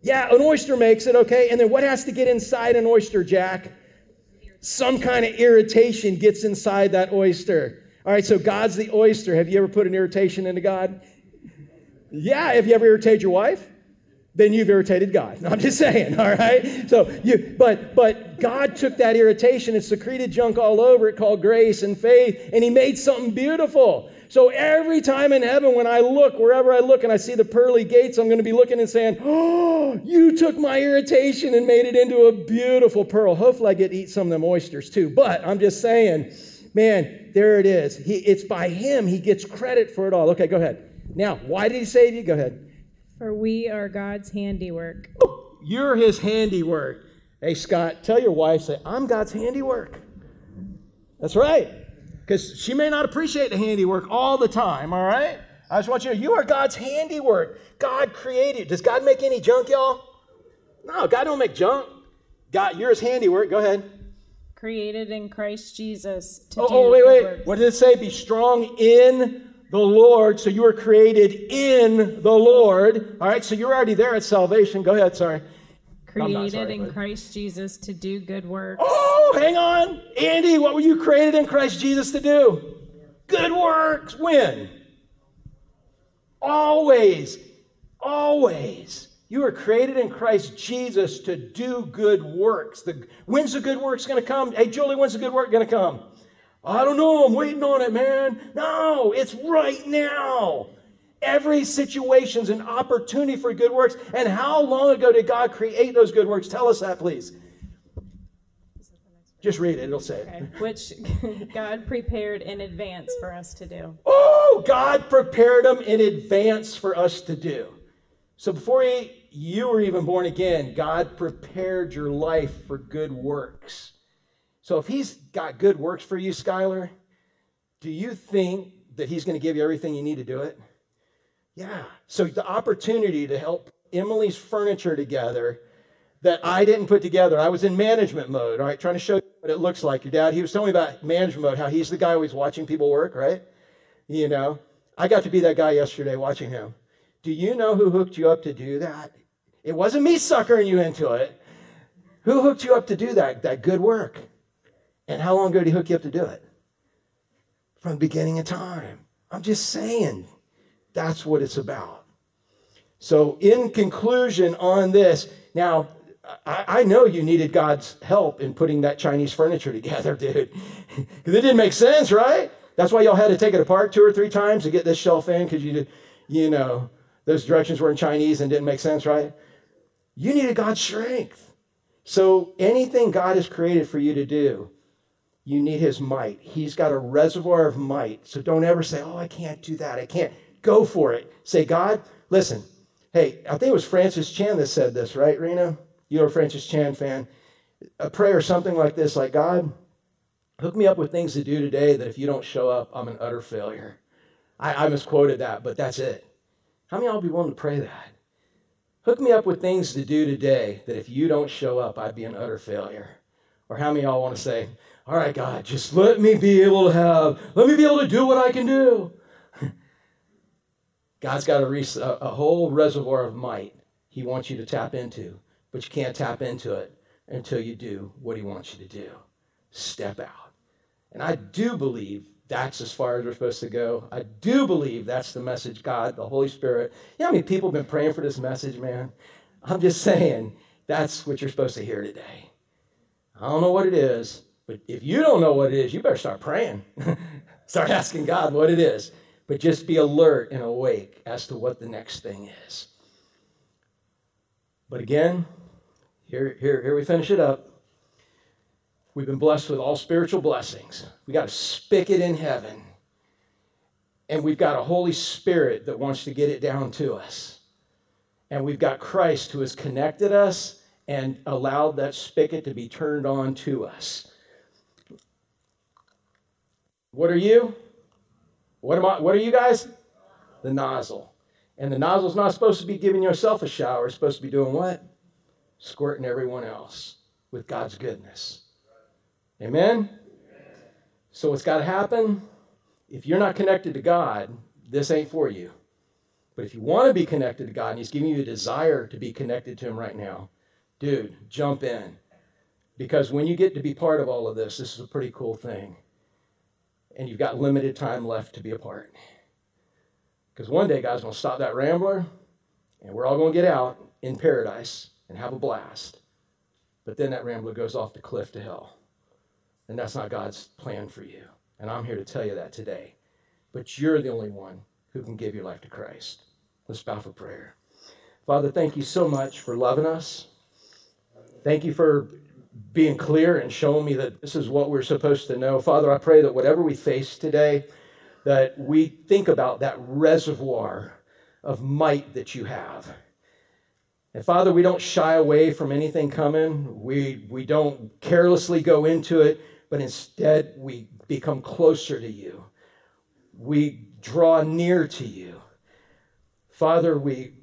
Yeah, an oyster makes it, okay? And then what has to get inside an oyster, Jack? Some kind of irritation gets inside that oyster. All right, so God's the oyster. Have you ever put an irritation into God? Yeah, have you ever irritated your wife? Then you've irritated God. I'm just saying, all right? So you but but God took that irritation and secreted junk all over it called grace and faith, and he made something beautiful. So every time in heaven, when I look, wherever I look and I see the pearly gates, I'm going to be looking and saying, Oh, you took my irritation and made it into a beautiful pearl. Hopefully I get to eat some of them oysters too. But I'm just saying, man, there it is. He, it's by him he gets credit for it all. Okay, go ahead. Now, why did he save you? Go ahead. For we are God's handiwork. You're his handiwork. Hey, Scott, tell your wife, say, I'm God's handiwork. That's right. Because she may not appreciate the handiwork all the time, all right? I just want you to know you are God's handiwork. God created. Does God make any junk, y'all? No, God don't make junk. God, you're his handiwork. Go ahead. Created in Christ Jesus to Oh, do oh, wait, wait. works. What did it say? Be strong in the Lord. So you were created in the Lord. All right, so you're already there at salvation. Go ahead, sorry. Created sorry, in bud. Christ Jesus to do good works. Oh, hang on. Andy, what were you created in Christ Jesus to do? Good works. When? Always. Always. You were created in Christ Jesus to do good works. The, when's the good works going to come? Hey, Julie, when's the good work going to come? I don't know. I'm waiting on it, man. No, it's right now. Every situation's an opportunity for good works. And how long ago did God create those good works? Tell us that, please. Just read it, it'll say it. Okay. Which God prepared in advance for us to do. Oh, God prepared them in advance for us to do. So before you, you were even born again, God prepared your life for good works. So if He's got good works for you, Skylar, do you think that He's going to give you everything you need to do it? Yeah. So the opportunity to help Emily's furniture together that I didn't put together. I was in management mode, all right, trying to show you what it looks like. Your dad, he was telling me about management mode, how he's the guy always watching people work, right? You know, I got to be that guy yesterday watching him. Do you know who hooked you up to do that? It wasn't me suckering you into it. Who hooked you up to do that, that good work? And how long ago did he hook you up to do it? From the beginning of time. I'm just saying, that's what it's about. So, in conclusion on this, now, I, know you needed God's help in putting that Chinese furniture together, dude. Because it didn't make sense, right? That's why y'all had to take it apart two or three times to get this shelf in, because you, did- you know, those directions were in Chinese and didn't make sense, right? You needed God's strength. So anything God has created for you to do, you need his might. He's got a reservoir of might. So don't ever say, oh, I can't do that. I can't. Go for it. Say, God, listen. Hey, I think it was Francis Chan that said this, right, Rena? You're a Francis Chan fan. A prayer, something like this, like, God, hook me up with things to do today that if you don't show up, I'm an utter failure. I, I misquoted that, but that's it. How many of y'all be willing to pray that? Hook me up with things to do today that if you don't show up, I'd be an utter failure. Or how many of y'all want to say, all right, God, just let me be able to have, let me be able to do what I can do. God's got a, a, whole reservoir of might he wants you to tap into, but you can't tap into it until you do what he wants you to do. Step out. And I do believe that's as far as we're supposed to go. I do believe that's the message God, the Holy Spirit. You know how many people have been praying for this message, man? I'm just saying that's what you're supposed to hear today. I don't know what it is, but if you don't know what it is, you better start praying. start asking God what it is. But just be alert and awake as to what the next thing is. But again, here, here, here we finish it up. We've been blessed with all spiritual blessings. We got a spigot in heaven. And we've got a Holy Spirit that wants to get it down to us. And we've got Christ who has connected us and allowed that spigot to be turned on to us. What are you? What am I? What are you guys? The nozzle. And the nozzle's not supposed to be giving yourself a shower. It's supposed to be doing what? Squirting everyone else with God's goodness. Amen? So what's got to happen? If you're not connected to God, this ain't for you. But if you want to be connected to God and He's giving you a desire to be connected to Him right now, dude, jump in. Because when you get to be part of all of this, this is a pretty cool thing. And you've got limited time left to be a part. Because one day God's going to stop that rambler, and we're all going to get out in paradise and have a blast. But then that rambler goes off the cliff to hell. And that's not God's plan for you. And I'm here to tell you that today. But you're the only one who can give your life to Christ. Let's bow for prayer. Father, thank you so much for loving us. Thank you for being clear and showing me that this is what we're supposed to know. Father, I pray that whatever we face today, that we think about that reservoir of might that you have. And Father, we don't shy away from anything coming. We, we don't carelessly go into it but instead we become closer to you. We draw near to you. Father, we,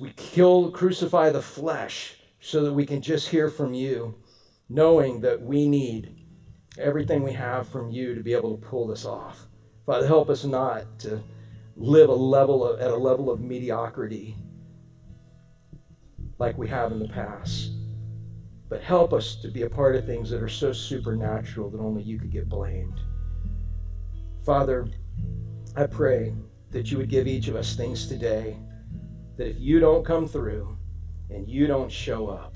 we kill, crucify the flesh so that we can just hear from you, knowing that we need everything we have from you to be able to pull this off. Father, help us not to live a level of, at a level of mediocrity like we have in the past but help us to be a part of things that are so supernatural that only you could get blamed. Father, I pray that you would give each of us things today that if you don't come through and you don't show up,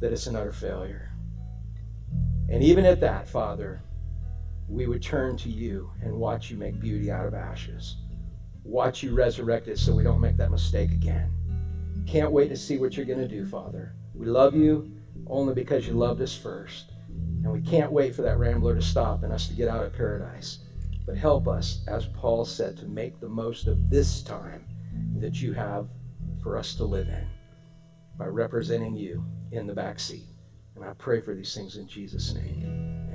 that it's an utter failure. And even at that, Father, we would turn to you and watch you make beauty out of ashes. Watch you resurrect it so we don't make that mistake again. Can't wait to see what you're going to do, Father. We love you only because you loved us first. And we can't wait for that rambler to stop and us to get out of paradise. But help us, as Paul said, to make the most of this time that you have for us to live in by representing you in the back seat. And I pray for these things in Jesus' name.